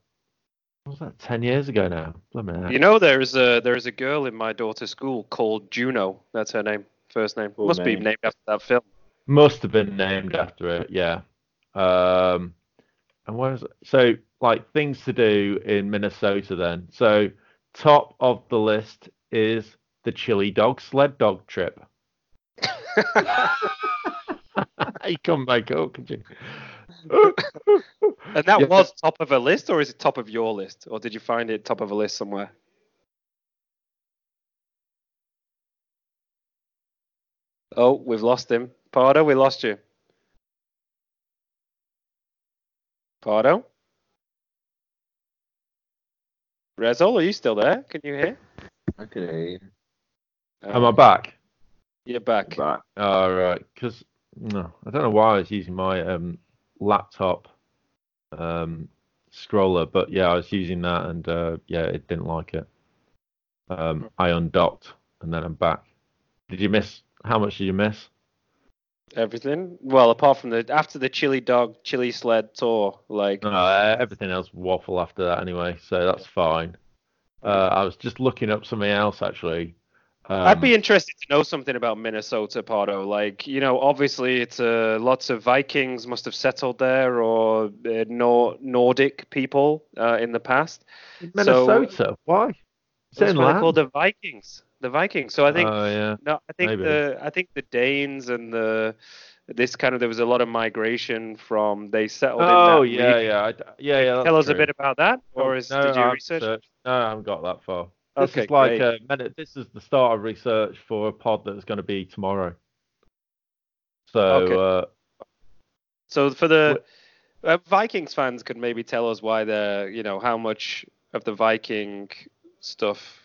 What was that? Ten years ago now. Blimey heck. You know, there's a there's a girl in my daughter's school called Juno. That's her name, first name. Cool Must be named after that film. Must have been named after it, yeah. Um, and where is it? So, like things to do in Minnesota then. So, top of the list is the chili dog sled dog trip. you come back up, could you? And that Yeah. was top of a list, or is it top of your list, or did you find it top of a list somewhere? Oh, we've lost him. Pardo, we lost you. Pardo? Rezol, are you still there? Can you hear? I can hear you. Am I back? You're back. Back. All right, because no, I don't know why I was using my um, laptop um, scroller, but yeah, I was using that, and uh, yeah, it didn't like it. Um, I undocked, and then I'm back. Did you miss? How much did you miss? Everything. Well, apart from the after the chili dog, chili sled tour, like No, uh, everything else waffle after that anyway, so that's fine. Uh, I was just looking up something else actually. Um, I'd be interested to know something about Minnesota, Pardo. Like, you know, obviously it's uh, lots of Vikings must have settled there, or uh, Nor- Nordic people uh, in the past. Minnesota. Why? It's they called the Vikings. The Vikings. So I think Oh yeah. no, I think maybe. the I think the Danes and the this kind of there was a lot of migration from they settled in Oh that yeah, region. yeah, I yeah, yeah. Tell us a bit about that, or Oh, is no, did you I research? searched- No, I haven't got that far. This Okay, is like a minute. This is the start of research for a pod that's going to be tomorrow. So Okay. uh, So for the uh, Vikings fans, could maybe tell us why the you know how much of the Viking stuff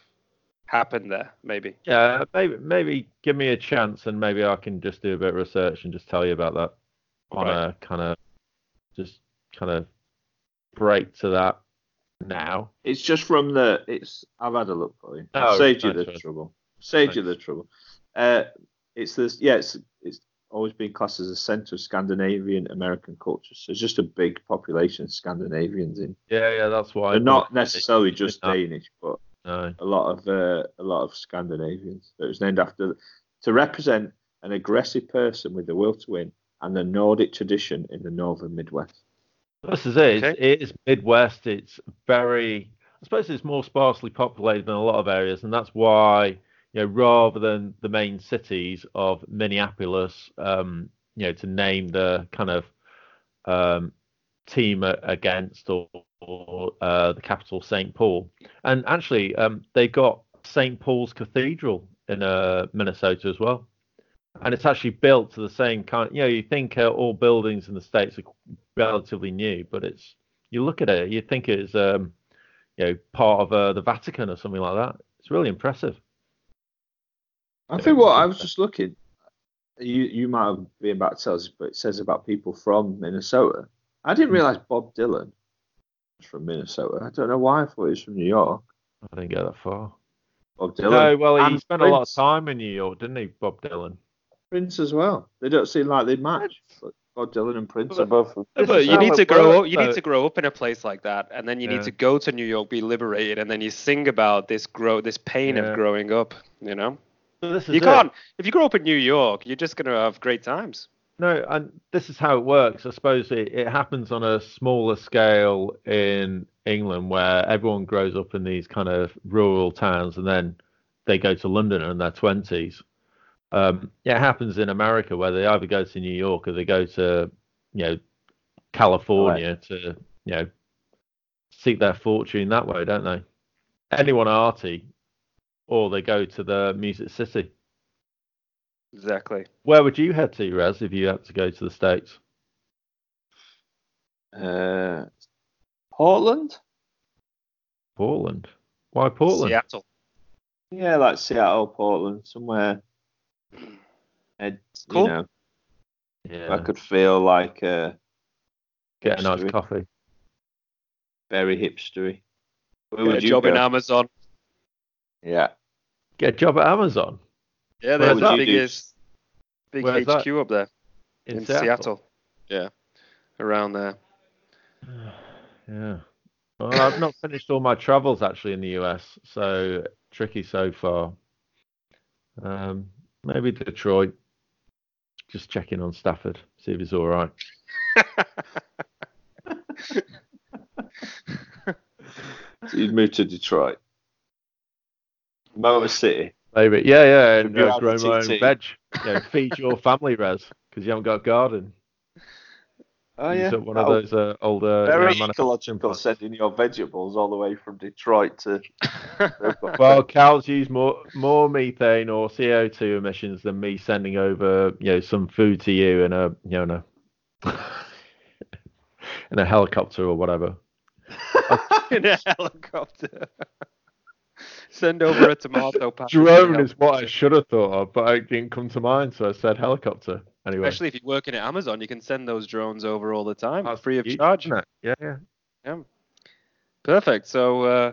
happened there, maybe. yeah, maybe maybe give me a chance and maybe I can just do a bit of research and just tell you about that on Right. a kind of just kind of break to that now. It's just from the. It's. I've had a look for you. Oh, Saved you the Rez. trouble. Saved you the trouble. Uh, it's this. Yeah, it's it's always been classed as a centre of Scandinavian American culture. So it's just a big population of Scandinavians in. Yeah, yeah, that's why. They're not necessarily just. Danish, but No. a lot of uh, a lot of Scandinavians. It was named after to represent an aggressive person with the will to win and the Nordic tradition in the northern Midwest. This is it. It's, Okay. it is Midwest. It's very, I suppose it's more sparsely populated than a lot of areas, and that's why, you know, rather than the main cities of Minneapolis, um, you know, to name the kind of um, team against or, or uh, the capital, St. Paul, and actually, um, they got St. Paul's Cathedral in uh, Minnesota as well. And it's actually built to the same kind. You know, you think uh, all buildings in the states are relatively new, but it's you look at it, you think it's um, you know part of uh, the Vatican or something like that. It's really impressive. I think what I was just looking. You you might have been about to tell us, but it says about people from Minnesota. I didn't realize Bob Dylan from Minnesota. I don't know why I thought he was from New York. I didn't get that far. Bob Dylan. No, well, he And spent a lot of time in New York, didn't he, Bob Dylan? Prince as well. They don't seem like they match. But Bob Dylan and Prince But- are both from. But you need to grow works, up. You need to grow up in a place like that, and then you Yeah. need to go to New York, be liberated, and then you sing about this grow, this pain Yeah. of growing up. You know, So this is you it. can't. If you grow up in New York, you're just gonna have great times. No, and this is how it works. I suppose it, it happens on a smaller scale in England where everyone grows up in these kind of rural towns and then they go to London in their 20s. Um, it happens in America where they either go to New York or they go to, you know, California to, you know, seek their fortune that way, don't they? Anyone arty, or they go to the Music City. Exactly. Where would you head to, Res, if you had to go to the States? Uh, Portland. Portland. Why Portland? Seattle. Yeah, like Seattle, Portland, somewhere. And, Cool. You know, Yeah. I could feel like uh, Get a nice coffee. very hipstery. Where Get a you job in? Amazon. Yeah. Get a job at Amazon Yeah, Where they're would the biggest big Where's HQ that? up there in, in, Seattle. Seattle. Yeah, around there. Yeah. Well, I've not finished all my travels actually in the US, so tricky so far. Um, maybe Detroit. Just checking on Stafford, see if he's all right. So you'd move to Detroit. Motor City. Maybe, yeah, yeah, and you uh, grow my own veg. You know, feed your family, Res, because you haven't got a garden. Oh yeah. up one of That'll- those uh, older. Very you know, ecological plants. sending your vegetables all the way from Detroit to. Well, cows use more more methane or CO two emissions than me sending over, you know, some food to you in a, you know, in a, in a helicopter or whatever. in a helicopter. Send over a tomato patch. Drone is what I should have thought of, but it didn't come to mind, so I said helicopter. Anyway, Especially if you're working at Amazon, you can send those drones over all the time, That's free of huge, charge. isn't? Yeah, yeah. Perfect. So, uh,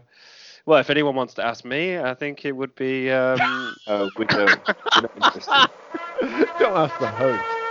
well, if anyone wants to ask me, I think it would be. Um, Oh, we don't. We're not interested. Don't ask the host.